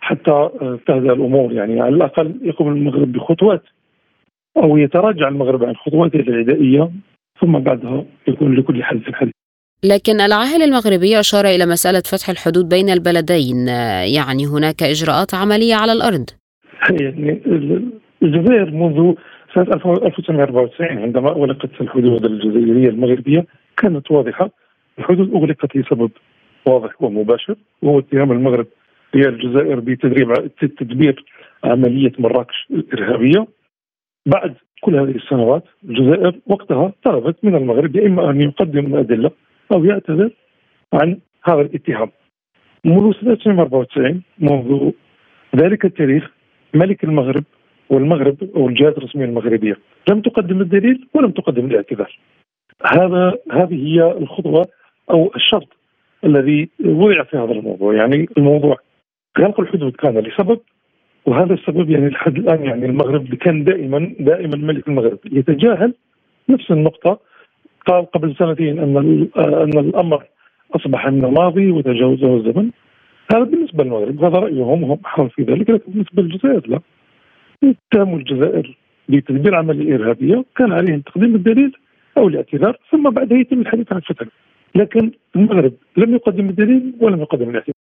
حتى تهدأ الأمور. يعني على الأقل يقوم المغرب بخطوات أو يتراجع المغرب عن خطواته العدائية ثم بعدها يكون لكل حدث حديث. لكن العاهل المغربي أشار إلى مسألة فتح الحدود بين البلدين. يعني هناك إجراءات عملية على الأرض. يعني الجزائر منذ سنة 1994 عندما أغلقت الحدود الجزائرية المغربية كانت واضحة الحدود أغلقت لسبب واضح ومباشر. وهو اتهام المغرب هي الجزائر بتدريب تدبير عملية مراكش الإرهابية بعد كل هذه السنوات الجزائر وقتها طلبت من المغرب يا إما أن يقدم أدلة أو يعتذر عن هذا الاتهام. منذ سنة 1994 منذ ذلك التاريخ ملك المغرب والمغرب أو الجهات الرسمية المغربية لم تقدم الدليل ولم تقدم الاعتذار. هذا هذه هي الخطوة أو الشرط الذي وضع في هذا الموضوع. يعني الموضوع غلق الحدود كان لسبب وهذا السبب يعني لحد الآن يعني المغرب كان دائما دائما ملك المغرب. يتجاهل نفس النقطة. قال قبل سنتين أن أن الأمر أصبح من الماضي وتجاوزه الزمن. هذا بالنسبة للمغرب هذا رأيهم وهم احرار في ذلك لكن بالنسبة للجزائر لا. اتهموا الجزائر بتدبير عملية إرهابية كان عليهم تقديم الدليل أو الاعتذار ثم بعدها يتم الحديث عن الفتح لكن المغرب لم يقدم الدليل ولم يقدم الاعتذار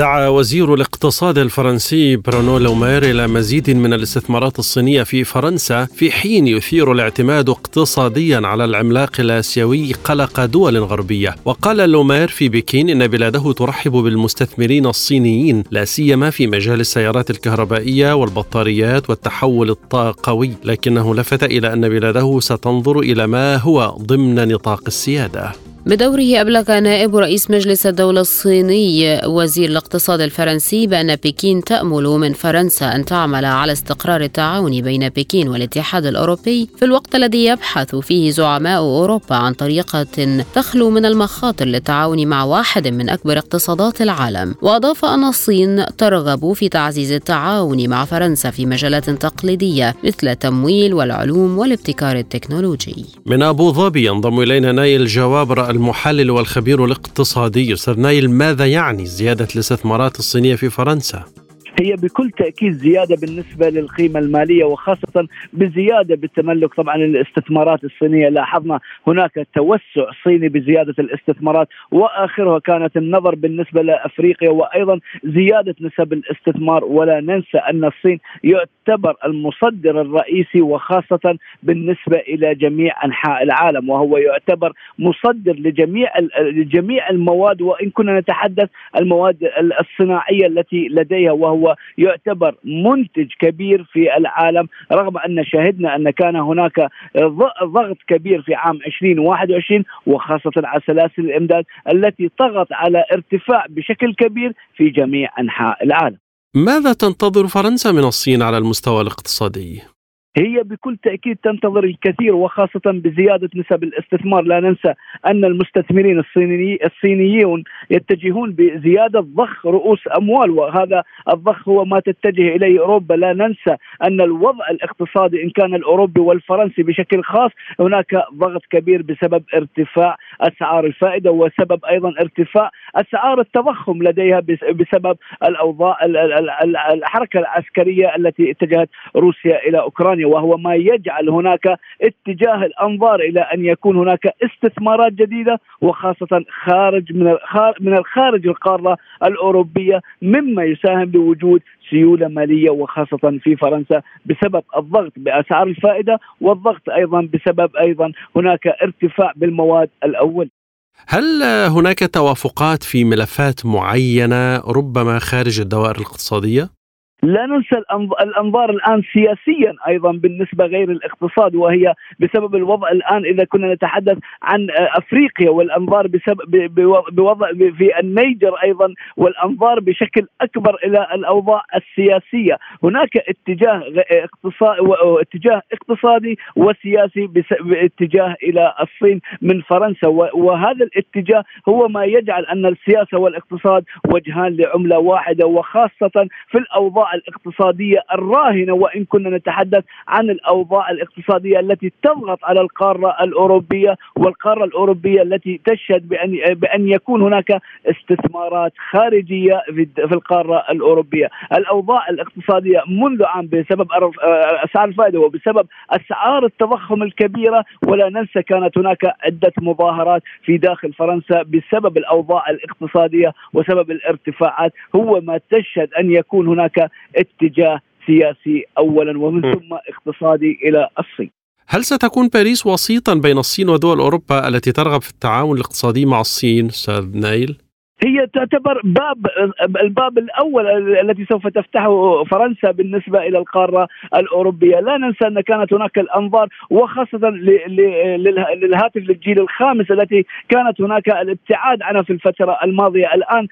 دعا وزير الاقتصاد الفرنسي برونو لومير إلى مزيد من الاستثمارات الصينية في فرنسا في حين يثير الاعتماد اقتصاديا على العملاق الآسيوي قلق دول غربية. وقال لومير في بكين إن بلاده ترحب بالمستثمرين الصينيين لا سيما في مجال السيارات الكهربائية والبطاريات والتحول الطاقوي. لكنه لفت إلى أن بلاده ستنظر إلى ما هو ضمن نطاق السيادة. بدوره أبلغ نائب رئيس مجلس الدولة الصيني وزير الاقتصاد الفرنسي بأن بكين تأمل من فرنسا أن تعمل على استقرار التعاون بين بكين والاتحاد الأوروبي في الوقت الذي يبحث فيه زعماء أوروبا عن طريقة تخلو من المخاطر للتعاون مع واحد من أكبر اقتصادات العالم. وأضاف أن الصين ترغب في تعزيز التعاون مع فرنسا في مجالات تقليدية مثل التمويل والعلوم والابتكار التكنولوجي. من أبو ظبي ينضم إلينا نايل جوابر المحلل والخبير الاقتصادي أستاذ نايل ماذا يعني زيادة الاستثمارات الصينية في فرنسا؟ هي بكل تأكيد زيادة بالنسبة للقيمة المالية وخاصة بزيادة بالتملك. طبعا الاستثمارات الصينية لاحظنا هناك توسع صيني بزيادة الاستثمارات وآخرها كانت النظر بالنسبة لأفريقيا وأيضا زيادة نسب الاستثمار. ولا ننسى أن الصين يعتبر المصدر الرئيسي وخاصة بالنسبة إلى جميع أنحاء العالم وهو يعتبر مصدر لجميع لجميع المواد. وإن كنا نتحدث المواد الصناعية التي لديها وهو يعتبر منتج كبير في العالم رغم أن شهدنا أن كان هناك ضغط كبير في عام 2021 وخاصة على سلاسل الإمداد التي طغت على ارتفاع بشكل كبير في جميع أنحاء العالم. ماذا تنتظر فرنسا من الصين على المستوى الاقتصادي؟ هي بكل تأكيد تنتظر الكثير وخاصة بزيادة نسب الاستثمار، لا ننسى أن المستثمرين الصيني الصينيون يتجهون بزيادة ضخ رؤوس أموال وهذا الضخ هو ما تتجه إليه أوروبا، لا ننسى أن الوضع الاقتصادي إن كان الأوروبي والفرنسي بشكل خاص هناك ضغط كبير بسبب ارتفاع أسعار الفائدة وسبب أيضا ارتفاع أسعار التضخم لديها بسبب الاوضاع الحركة العسكرية التي اتجهت روسيا إلى أوكرانيا. الثانية وهو ما يجعل هناك اتجاه الأنظار إلى أن يكون هناك استثمارات جديدة وخاصة خارج من من الخارج القارة الأوروبية مما يساهم بوجود سيولة مالية وخاصة في فرنسا بسبب الضغط بأسعار الفائدة والضغط أيضا بسبب أيضا هناك ارتفاع بالمواد الأول. هل هناك توافقات في ملفات معينة ربما خارج الدوائر الاقتصادية؟ لا ننسى الأنظار الآن سياسيا أيضا بالنسبة غير الاقتصاد وهي بسبب الوضع الآن إذا كنا نتحدث عن أفريقيا والأنظار بسبب بوضع في النيجر أيضا والأنظار بشكل أكبر إلى الأوضاع السياسية، هناك اتجاه اتجاه اقتصادي وسياسي باتجاه إلى الصين من فرنسا. وهذا الاتجاه هو ما يجعل أن السياسة والاقتصاد وجهان لعملة واحدة وخاصة في الأوضاع الاقتصادية الراهنة وإن كنا نتحدث عن الأوضاع الاقتصادية التي تضغط على القارة الأوروبية والقارة الأوروبية التي تشهد بان بأن يكون هناك استثمارات خارجية في القارة الأوروبية، الأوضاع الاقتصادية منذ عام بسبب أسعار الفائدة وبسبب أسعار التضخم الكبيرة ولا ننسى كانت هناك عدة مظاهرات في داخل فرنسا بسبب الأوضاع الاقتصادية وسبب الارتفاعات. هو ما تشهد أن يكون هناك اتجاه سياسي اولا ومن ثم اقتصادي إلى الصين. هل ستكون باريس وسيطا بين الصين ودول أوروبا التي ترغب في التعاون الاقتصادي مع الصين أستاذ نايل؟ هي تعتبر باب الباب الأول الذي سوف تفتحه فرنسا بالنسبة إلى القارة الأوروبية، لا ننسى أن كانت هناك الأنظار وخاصة للهاتف للجيل الخامس التي كانت هناك الابتعاد عنها في الفترة الماضية، الآن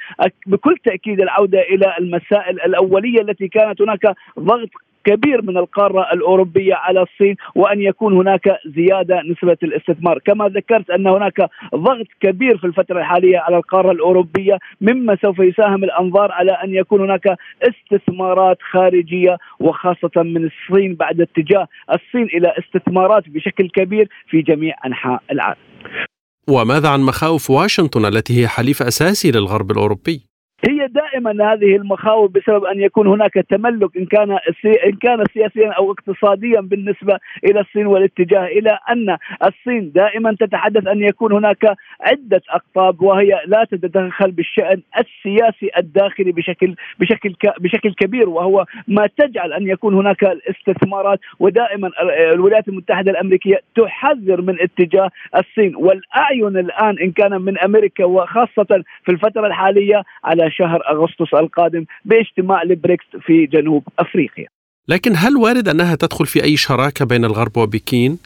بكل تأكيد العودة إلى المسائل الأولية التي كانت هناك ضغط كبير من القارة الأوروبية على الصين وأن يكون هناك زيادة نسبة الاستثمار، كما ذكرت أن هناك ضغط كبير في الفترة الحالية على القارة الأوروبية مما سوف يساهم الأنظار على أن يكون هناك استثمارات خارجية وخاصة من الصين بعد اتجاه الصين إلى استثمارات بشكل كبير في جميع أنحاء العالم. وماذا عن مخاوف واشنطن التي هي حليف أساسي للغرب الأوروبي؟ هي دائما هذه المخاوف بسبب أن يكون هناك تملك إن كان إن كان سياسيا أو اقتصاديا بالنسبة إلى الصين والاتجاه إلى أن الصين دائما تتحدث أن يكون هناك عدة أقطاب وهي لا تتدخل بالشأن السياسي الداخلي بشكل بشكل بشكل كبير وهو ما تجعل أن يكون هناك الاستثمارات ودائما الولايات المتحدة الأمريكية تحذر من اتجاه الصين. والأعين الآن إن كان من أمريكا وخاصة في الفترة الحالية على شهر أغسطس القادم باجتماع البريكس في جنوب أفريقيا. لكن هل وارد أنها تدخل في أي شراكة بين الغرب وبكين؟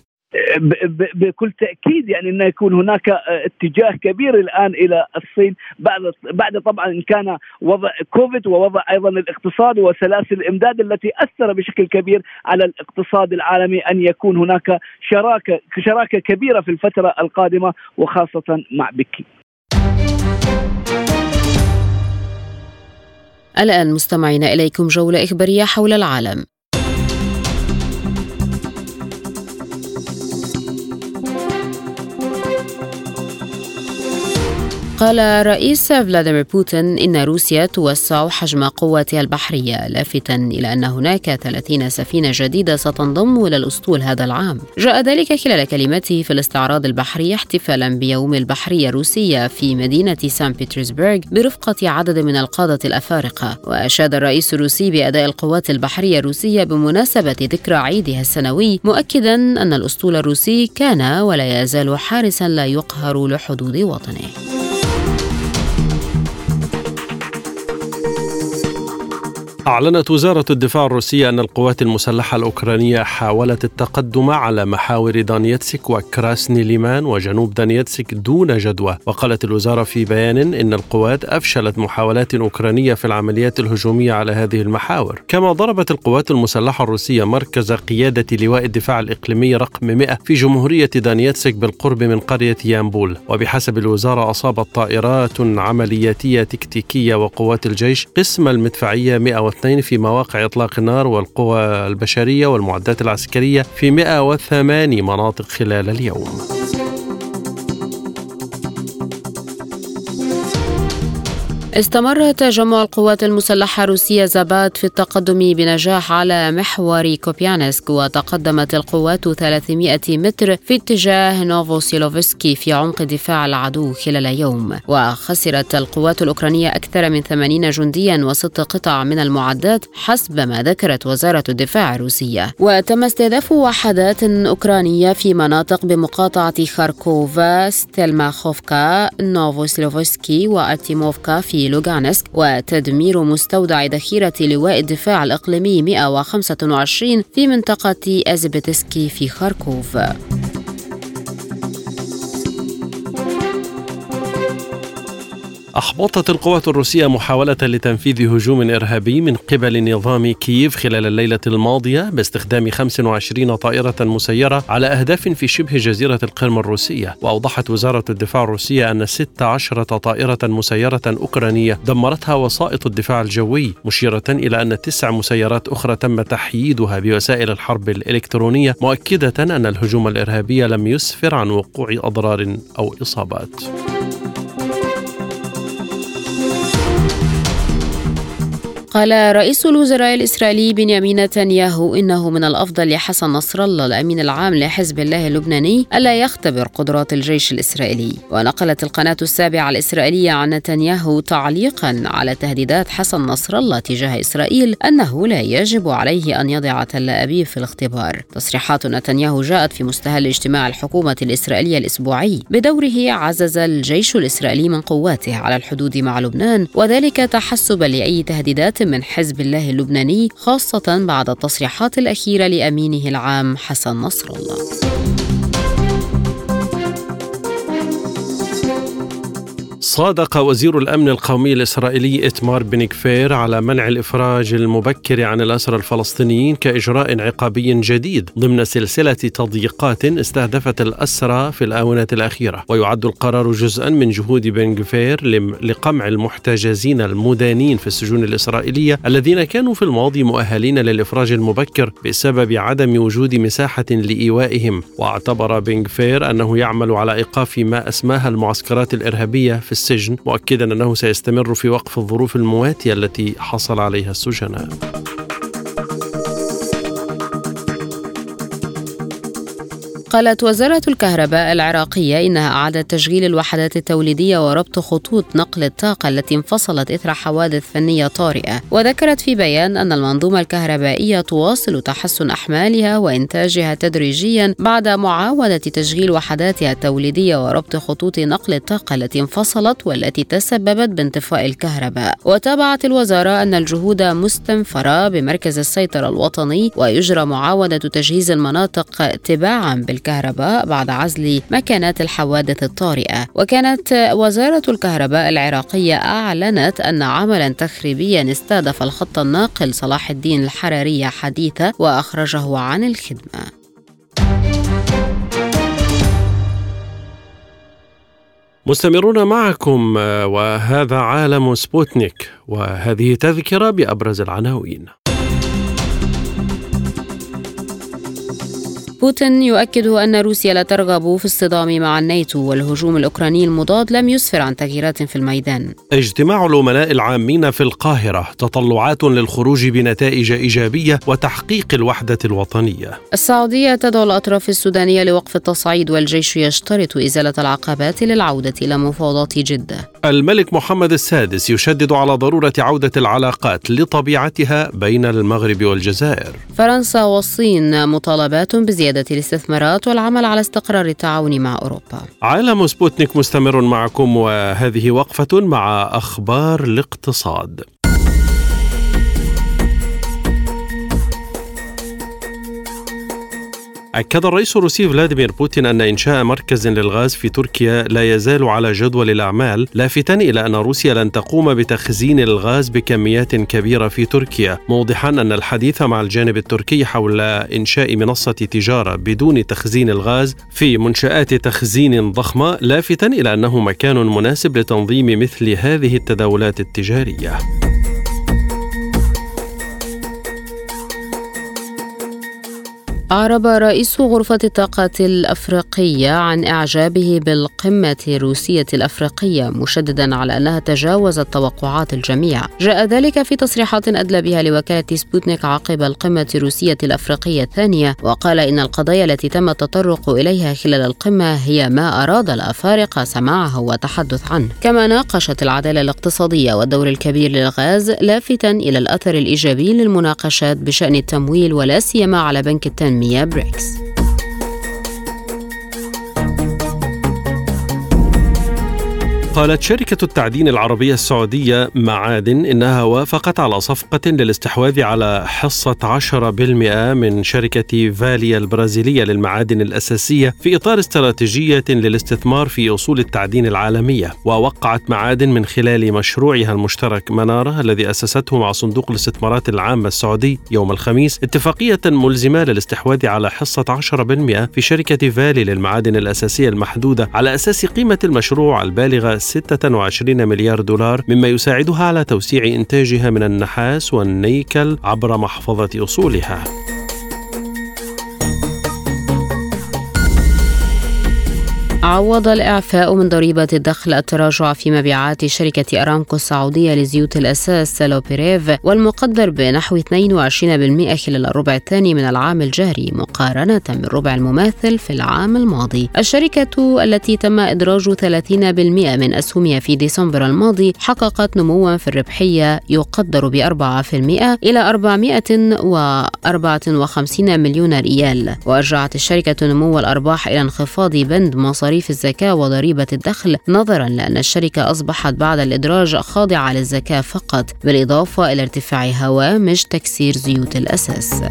بكل تأكيد يعني انه يكون هناك اتجاه كبير الآن إلى الصين بعد بعد طبعا إن كان وضع كوفيد ووضع أيضا الاقتصاد وسلاسل الإمداد التي أثر بشكل كبير على الاقتصاد العالمي أن يكون هناك شراكة شراكة كبيرة في الفترة القادمة وخاصة مع بكين. الآن مستمعين إليكم جولة إخبارية حول العالم. قال الرئيس فلاديمير بوتين إن روسيا توسع حجم قواتها البحرية لافتا إلى أن هناك 30 سفينة جديدة ستنضم إلى الأسطول هذا العام. جاء ذلك خلال كلمته في الاستعراض البحري احتفالا بيوم البحرية الروسية في مدينة سان بطرسبرغ برفقة عدد من القادة الأفارقة. وأشاد الرئيس الروسي بأداء القوات البحرية الروسية بمناسبة ذكرى عيدها السنوي مؤكدا أن الأسطول الروسي كان ولا يزال حارسا لا يقهر لحدود وطنه. أعلنت وزارة الدفاع الروسية أن القوات المسلحة الأوكرانية حاولت التقدم على محاور دونيتسك وكراسني ليمان وجنوب دونيتسك دون جدوى. وقالت الوزارة في بيان إن القوات أفشلت محاولات أوكرانية في العمليات الهجومية على هذه المحاور. كما ضربت القوات المسلحة الروسية مركز قيادة لواء الدفاع الإقليمي رقم 100 في جمهورية دونيتسك بالقرب من قرية يامبول. وبحسب الوزارة أصابت طائرات عملياتية تكتيكية وقوات الجيش قسم المدفعية 100 واثنين في مواقع إطلاق النار والقوى البشرية والمعدات العسكرية في 108 مناطق خلال اليوم. استمر تجمع القوات المسلحة الروسية زاباد في التقدم بنجاح على محور كوبيانسك وتقدمت القوات 300 متر في اتجاه نوفوسيلوفسكي في عمق دفاع العدو خلال يوم. وخسرت القوات الأوكرانية أكثر من 80 جنديا وست قطع من المعدات حسب ما ذكرت وزارة الدفاع الروسية. وتم استهداف وحدات أوكرانية في مناطق بمقاطعة خاركوف ستيلماخوفكا نوفوسيلوفسكي وأرتيموفكا في لوغانسك وتدمير مستودع ذخيرة لواء الدفاع الإقليمي 125 في منطقة أزبتسكي في خاركوف. أحبطت القوات الروسية محاولة لتنفيذ هجوم إرهابي من قبل نظام كييف خلال الليلة الماضية باستخدام 25 طائرة مسيرة على أهداف في شبه جزيرة القرم الروسية وأوضحت وزارة الدفاع الروسية أن 16 طائرة مسيرة أوكرانية دمرتها وسائط الدفاع الجوي مشيرة إلى أن تسع مسيرات أخرى تم تحييدها بوسائل الحرب الإلكترونية مؤكدة أن الهجوم الإرهابي لم يسفر عن وقوع أضرار أو إصابات. قال رئيس الوزراء الإسرائيلي بنيامين نتنياهو إنه من الأفضل لحسن نصر الله الأمين العام لحزب الله اللبناني ألا يختبر قدرات الجيش الإسرائيلي. ونقلت القناة السابعة الإسرائيلية عن نتنياهو تعليقا على تهديدات حسن نصر الله تجاه إسرائيل أنه لا يجب عليه أن يضع تل أبيب في الاختبار. تصريحات نتنياهو جاءت في مستهل اجتماع الحكومة الإسرائيلية الأسبوعي بدوره عزز الجيش الإسرائيلي من قواته على الحدود مع لبنان وذلك تحسبا لأي تهديدات من حزب الله اللبناني خاصة بعد التصريحات الأخيرة لأمينه العام حسن نصر الله. صادق وزير الأمن القومي الإسرائيلي إتمار بن كفير على منع الإفراج المبكر عن الاسرى الفلسطينيين كإجراء عقابي جديد ضمن سلسلة تضييقات استهدفت الأسرى في الآونة الأخيرة، ويعد القرار جزءا من جهود بن كفير لقمع المحتجزين المدانين في السجون الإسرائيلية الذين كانوا في الماضي مؤهلين للإفراج المبكر بسبب عدم وجود مساحة لإيوائهم، واعتبر بن كفير أنه يعمل على إيقاف ما أسماها المعسكرات الإرهابية في السجن مؤكدا أنه سيستمر في وقف الظروف المواتية التي حصل عليها السجناء. قالت وزارة الكهرباء العراقية إنها أعادت تشغيل الوحدات التوليدية وربط خطوط نقل الطاقة التي انفصلت إثر حوادث فنية طارئة. وذكرت في بيان أن المنظومة الكهربائية تواصل تحسن أحمالها وإنتاجها تدريجيا بعد معاودة تشغيل وحداتها التوليدية وربط خطوط نقل الطاقة التي انفصلت والتي تسببت بانطفاء الكهرباء. وتابعت الوزارة أن الجهود مستنفرة بمركز السيطرة الوطني ويجرى معاودة تجهيز المناطق تباعا بالكهرباء. الكهرباء بعد عزل مكانات الحوادث الطارئة. وكانت وزارة الكهرباء العراقية أعلنت أن عملا تخريبيا استهدف الخط الناقل صلاح الدين الحرارية حديثة وأخرجه عن الخدمة. مستمرون معكم وهذا عالم سبوتنيك وهذه تذكرة بأبرز العناوين. بوتين يؤكد أن روسيا لا ترغب في الصدام مع الناتو والهجوم الأوكراني المضاد لم يسفر عن تغييرات في الميدان. اجتماع الأمناء العامين في القاهرة تطلعات للخروج بنتائج إيجابية وتحقيق الوحدة الوطنية. السعودية تدعو الأطراف السودانية لوقف التصعيد والجيش يشترط إزالة العقبات للعودة إلى مفاوضات جدة. الملك محمد السادس يشدد على ضرورة عودة العلاقات لطبيعتها بين المغرب والجزائر. فرنسا والصين مطالبات بزيادة الاستثمارات والعمل على استقرار التعاون مع أوروبا. عالم سبوتنيك مستمر معكم وهذه وقفة مع أخبار الاقتصاد. أكد الرئيس الروسي فلاديمير بوتين أن إنشاء مركز للغاز في تركيا لا يزال على جدول الأعمال لافتا إلى أن روسيا لن تقوم بتخزين الغاز بكميات كبيرة في تركيا موضحا أن الحديث مع الجانب التركي حول إنشاء منصة تجارة بدون تخزين الغاز في منشآت تخزين ضخمة لافتا إلى أنه مكان مناسب لتنظيم مثل هذه التداولات التجارية. أعرب رئيس غرفة الطاقة الأفريقية عن إعجابه بالقمة الروسية الأفريقية مشددا على أنها تجاوزت توقعات الجميع. جاء ذلك في تصريحات أدلى بها لوكالة سبوتنيك عقب القمة الروسية الأفريقية الثانية وقال إن القضايا التي تم التطرق إليها خلال القمة هي ما أراد الأفارقة سماعه والتحدث عنه. كما ناقشت العدالة الاقتصادية والدور الكبير للغاز لافتا إلى الأثر الإيجابي للمناقشات بشأن التمويل ولا سيما على بنك التنمية. Mia Bricks. قالت شركة التعدين العربية السعودية معادن إنها وافقت على صفقة للاستحواذ على حصة 10% من شركة فاليا البرازيلية للمعادن الأساسية في إطار استراتيجية للاستثمار في أصول التعدين العالمية. ووقعت معادن من خلال مشروعها المشترك منارة الذي أسسته مع صندوق الاستثمارات العامة السعودي يوم الخميس اتفاقية ملزمة للاستحواذ على حصة 10% في شركة فالي للمعادن الأساسية المحدودة على أساس قيمة المشروع البالغة 26 مليار دولار مما يساعدها على توسيع إنتاجها من النحاس والنيكل عبر محفظة أصولها. عوض الإعفاء من ضريبة الدخل التراجع في مبيعات شركة أرامكو السعودية لزيوت الأساس سالوبيريف والمقدر بنحو 22% خلال الربع الثاني من العام الجاري مقارنة بالربع المماثل في العام الماضي. الشركة التي تم إدراج 30% من أسهمها في ديسمبر الماضي حققت نموا في الربحية يقدر ب 4% إلى 454 مليون ريال. وأرجعت الشركة نمو الأرباح إلى انخفاض بند مصاريف مصاريف الزكاة وضريبة الدخل نظرا لأن الشركة أصبحت بعد الإدراج خاضعة للزكاة فقط بالإضافة إلى ارتفاع هوامش تكسير زيوت الأساس.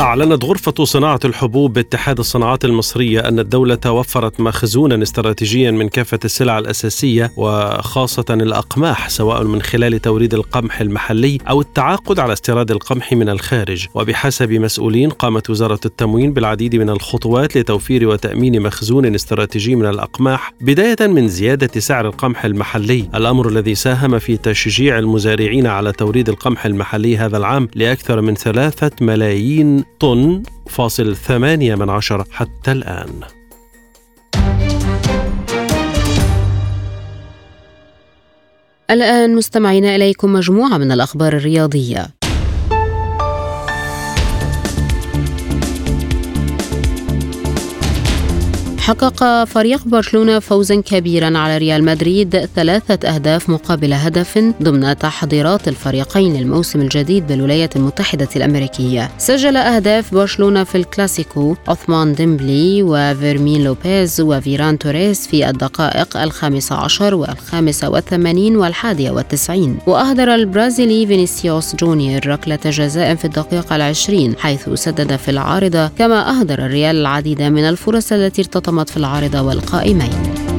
أعلنت غرفة صناعة الحبوب باتحاد الصناعات المصرية أن الدولة وفرت مخزونا استراتيجيا من كافة السلع الأساسية وخاصة الأقماح سواء من خلال توريد القمح المحلي أو التعاقد على استيراد القمح من الخارج. وبحسب مسؤولين قامت وزارة التموين بالعديد من الخطوات لتوفير وتأمين مخزون استراتيجي من الأقماح بداية من زيادة سعر القمح المحلي. الأمر الذي ساهم في تشجيع المزارعين على توريد القمح المحلي هذا العام لأكثر من ثلاثة ملايين طن فاصل ثمانية من عشرة حتى الآن. الآن مستمعين إليكم مجموعة من الأخبار الرياضية. حقق فريق برشلونة فوزا كبيرا على ريال مدريد ثلاثة أهداف مقابل هدف ضمن تحضيرات الفريقين للموسم الجديد بالولايات المتحدة الأمريكية. سجل أهداف برشلونة في الكلاسيكو عثمان ديمبلي وفيرمين لوبيز وفيران توريس في الدقائق الخامسة عشر والخامسة والثمانين والحادية والتسعين وأهدر البرازيلي فينيسيوس جونيور ركلة جزاء في الدقيقة العشرين حيث سدد في العارضة كما أهدر الريال العديد من الفرص التي ارتطمت في العارضة والقائمين.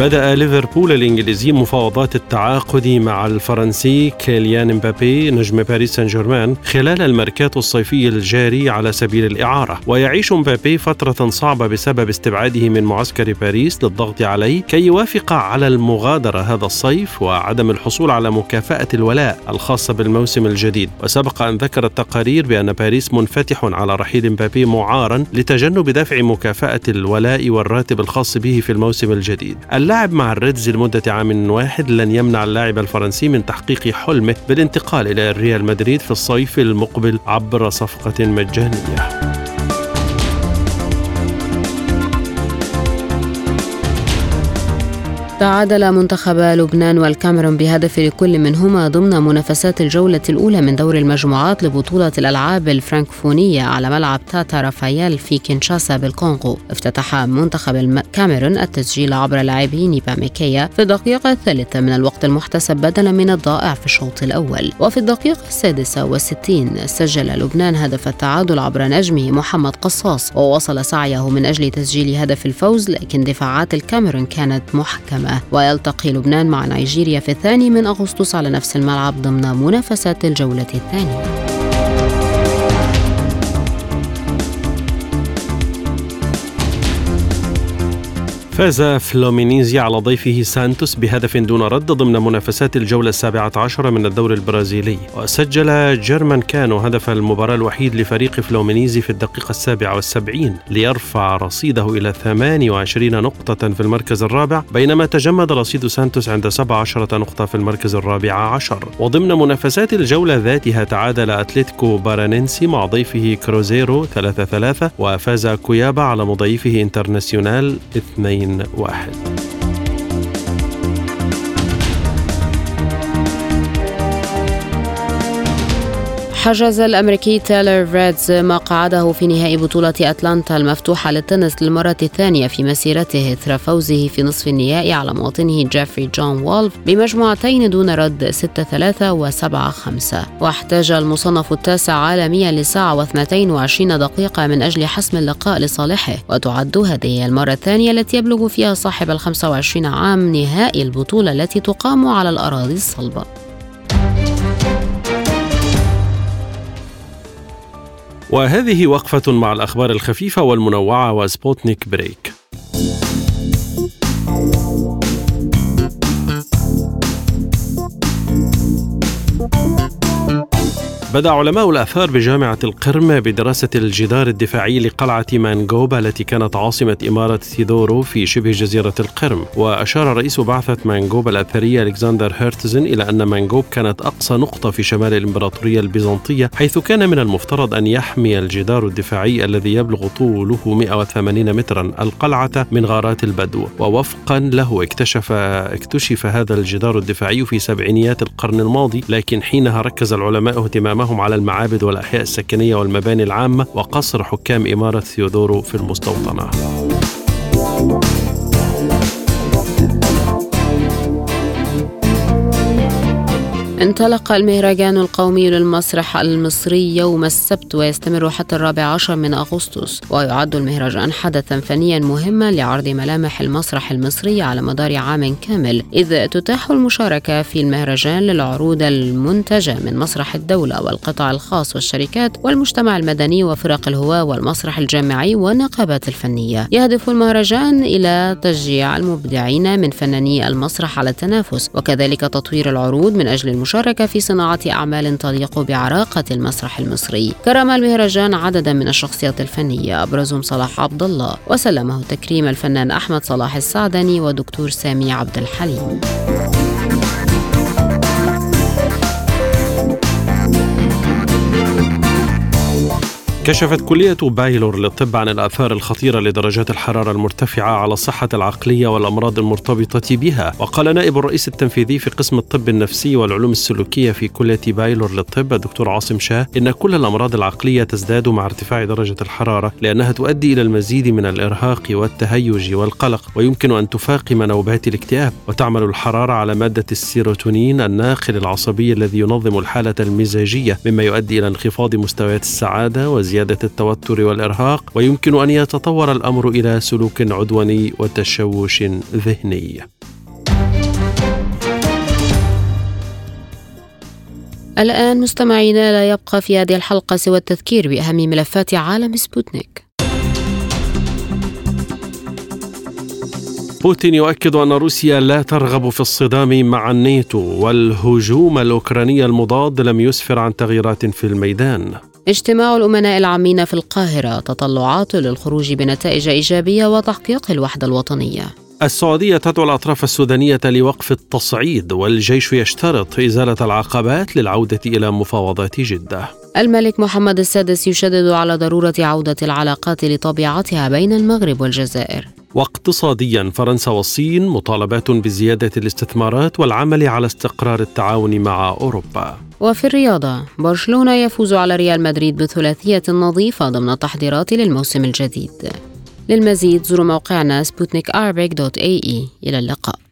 بدأ ليفربول الإنجليزي مفاوضات التعاقد مع الفرنسي كيليان مبابي نجم باريس سان جيرمان خلال الميركاتو الصيفي الجاري على سبيل الإعارة. ويعيش مبابي فترة صعبة بسبب استبعاده من معسكر باريس للضغط عليه كي يوافق على المغادرة هذا الصيف وعدم الحصول على مكافأة الولاء الخاصة بالموسم الجديد. وسبق أن ذكرت التقارير بأن باريس منفتح على رحيل مبابي معارا لتجنب دفع مكافأة الولاء والراتب الخاص به في الموسم الجديد. اللاعب مع الريدز لمدة عام واحد لن يمنع اللاعب الفرنسي من تحقيق حلمه بالانتقال إلى ريال مدريد في الصيف المقبل عبر صفقة مجانية. تعادل منتخب لبنان والكاميرون بهدف لكل منهما ضمن منافسات الجولة الأولى من دور المجموعات لبطولة الألعاب الفرنكفونية على ملعب تاتا رافاييل في كينشاسا بالكونغو. افتتح منتخب الكاميرون التسجيل عبر لاعبه باميكيا في الدقيقة الثالثة من الوقت المحتسب بدلا من الضائع في الشوط الأول. وفي الدقيقة السادسة والستين سجل لبنان هدف التعادل عبر نجمه محمد قصاص وواصل سعيه من أجل تسجيل هدف الفوز لكن دفاعات الكاميرون كانت محكمة. ويلتقي لبنان مع نيجيريا في الثاني من أغسطس على نفس الملعب ضمن منافسات الجولة الثانية. فاز فلومينيزي على ضيفه سانتوس بهدف دون رد ضمن منافسات الجولة السابعة عشر من الدوري البرازيلي. وسجل جيرمان كانو هدف المباراة الوحيد لفريق فلومينيزي في الدقيقة السابعة والسبعين ليرفع رصيده إلى 28 نقطة في المركز الرابع بينما تجمد رصيد سانتوس عند 17 نقطة في المركز الرابع عشر. وضمن منافسات الجولة ذاتها تعادل أتلتيكو بارانينسي مع ضيفه كروزيرو 3-3 وفاز كويابا على مضيفه انترناسيونال 2 واحد. حجز الأمريكي تايلور فريتز مقعده في نهائي بطولة أتلانتا المفتوحة للتنس للمرة الثانية في مسيرته إثر فوزه في نصف النهائي على مواطنه جيفري جون وولف بمجموعتين دون رد 6-3 و7-5 واحتاج المصنف التاسع عالميا لساعة و22 دقيقة من أجل حسم اللقاء لصالحه. وتعد هذه المرة الثانية التي يبلغ فيها صاحب ال 25 عام نهائي البطولة التي تقام على الأراضي الصلبة. وهذه وقفة مع الأخبار الخفيفة والمنوعة وسبوتنيك بريك. بدأ علماء الآثار بجامعة القرم بدراسة الجدار الدفاعي لقلعة مانجوبا التي كانت عاصمة إمارة ثيودورو في شبه جزيرة القرم. وأشار رئيس بعثة مانجوبا الأثرية ألكسندر هيرتزن إلى أن مانجوب كانت أقصى نقطة في شمال الإمبراطورية البيزنطية حيث كان من المفترض أن يحمي الجدار الدفاعي الذي يبلغ طوله 180 مترا القلعة من غارات البدو. ووفقا له اكتشف اكتشف هذا الجدار الدفاعي في سبعينيات القرن الماضي لكن حينها ركز العلماء اهتمامهم أمامهم على المعابد والأحياء السكنية والمباني العامة وقصر حكام إمارة ثيودورو في المستوطنة. انطلق المهرجان القومي للمسرح المصري يوم السبت ويستمر حتى الرابع عشر من أغسطس ويعد المهرجان حدثا فنيا مهما لعرض ملامح المسرح المصري على مدار عام كامل إذ تتاح المشاركة في المهرجان للعروض المنتجة من مسرح الدولة والقطاع الخاص والشركات والمجتمع المدني وفرق الهواة والمسرح الجامعي والنقابات الفنية. يهدف المهرجان إلى تشجيع المبدعين من فناني المسرح على التنافس وكذلك تطوير العروض من أجل المشاركة المشاركة في صناعة أعمال تليق بعراقة المسرح المصري. كرم المهرجان عددا من الشخصيات الفنية. أبرزهم صلاح عبد الله. وسلمه تكريم الفنان أحمد صلاح السعدني ودكتور سامي عبد الحليم. كشفت كلية بايلور للطب عن الآثار الخطيرة لدرجات الحرارة المرتفعة على الصحة العقلية والأمراض المرتبطة بها. وقال نائب الرئيس التنفيذي في قسم الطب النفسي والعلوم السلوكية في كلية بايلور للطب الدكتور عاصم شاه إن كل الأمراض العقلية تزداد مع ارتفاع درجة الحرارة لأنها تؤدي إلى المزيد من الإرهاق والتهيج والقلق. ويمكن أن تفاقم نوبات الاكتئاب. وتعمل الحرارة على مادة السيروتونين الناقل العصبي الذي ينظم الحالة المزاجية مما يؤدي إلى انخفاض مستويات السعادة وزيادة زيادة التوتر والإرهاق ويمكن أن يتطور الأمر إلى سلوك عدواني وتشوش ذهني. الآن مستمعينا لا يبقى في هذه الحلقة سوى التذكير بأهم ملفات عالم سبوتنيك. بوتين يؤكد أن روسيا لا ترغب في الصدام مع الناتو والهجوم الأوكراني المضاد لم يسفر عن تغييرات في الميدان. اجتماع الأمناء العامين في القاهرة تطلعات للخروج بنتائج إيجابية وتحقيق الوحدة الوطنية. السعودية تدعو الأطراف السودانية لوقف التصعيد والجيش يشترط إزالة العقبات للعودة إلى مفاوضات جدة. الملك محمد السادس يشدد على ضرورة عودة العلاقات لطبيعتها بين المغرب والجزائر. واقتصاديا فرنسا والصين مطالبات بزيادة الاستثمارات والعمل على استقرار التعاون مع أوروبا. وفي الرياضة برشلونة يفوز على ريال مدريد بثلاثية نظيفة ضمن التحضيرات للموسم الجديد. للمزيد زوروا موقعنا سبوتنيك إلى اللقاء.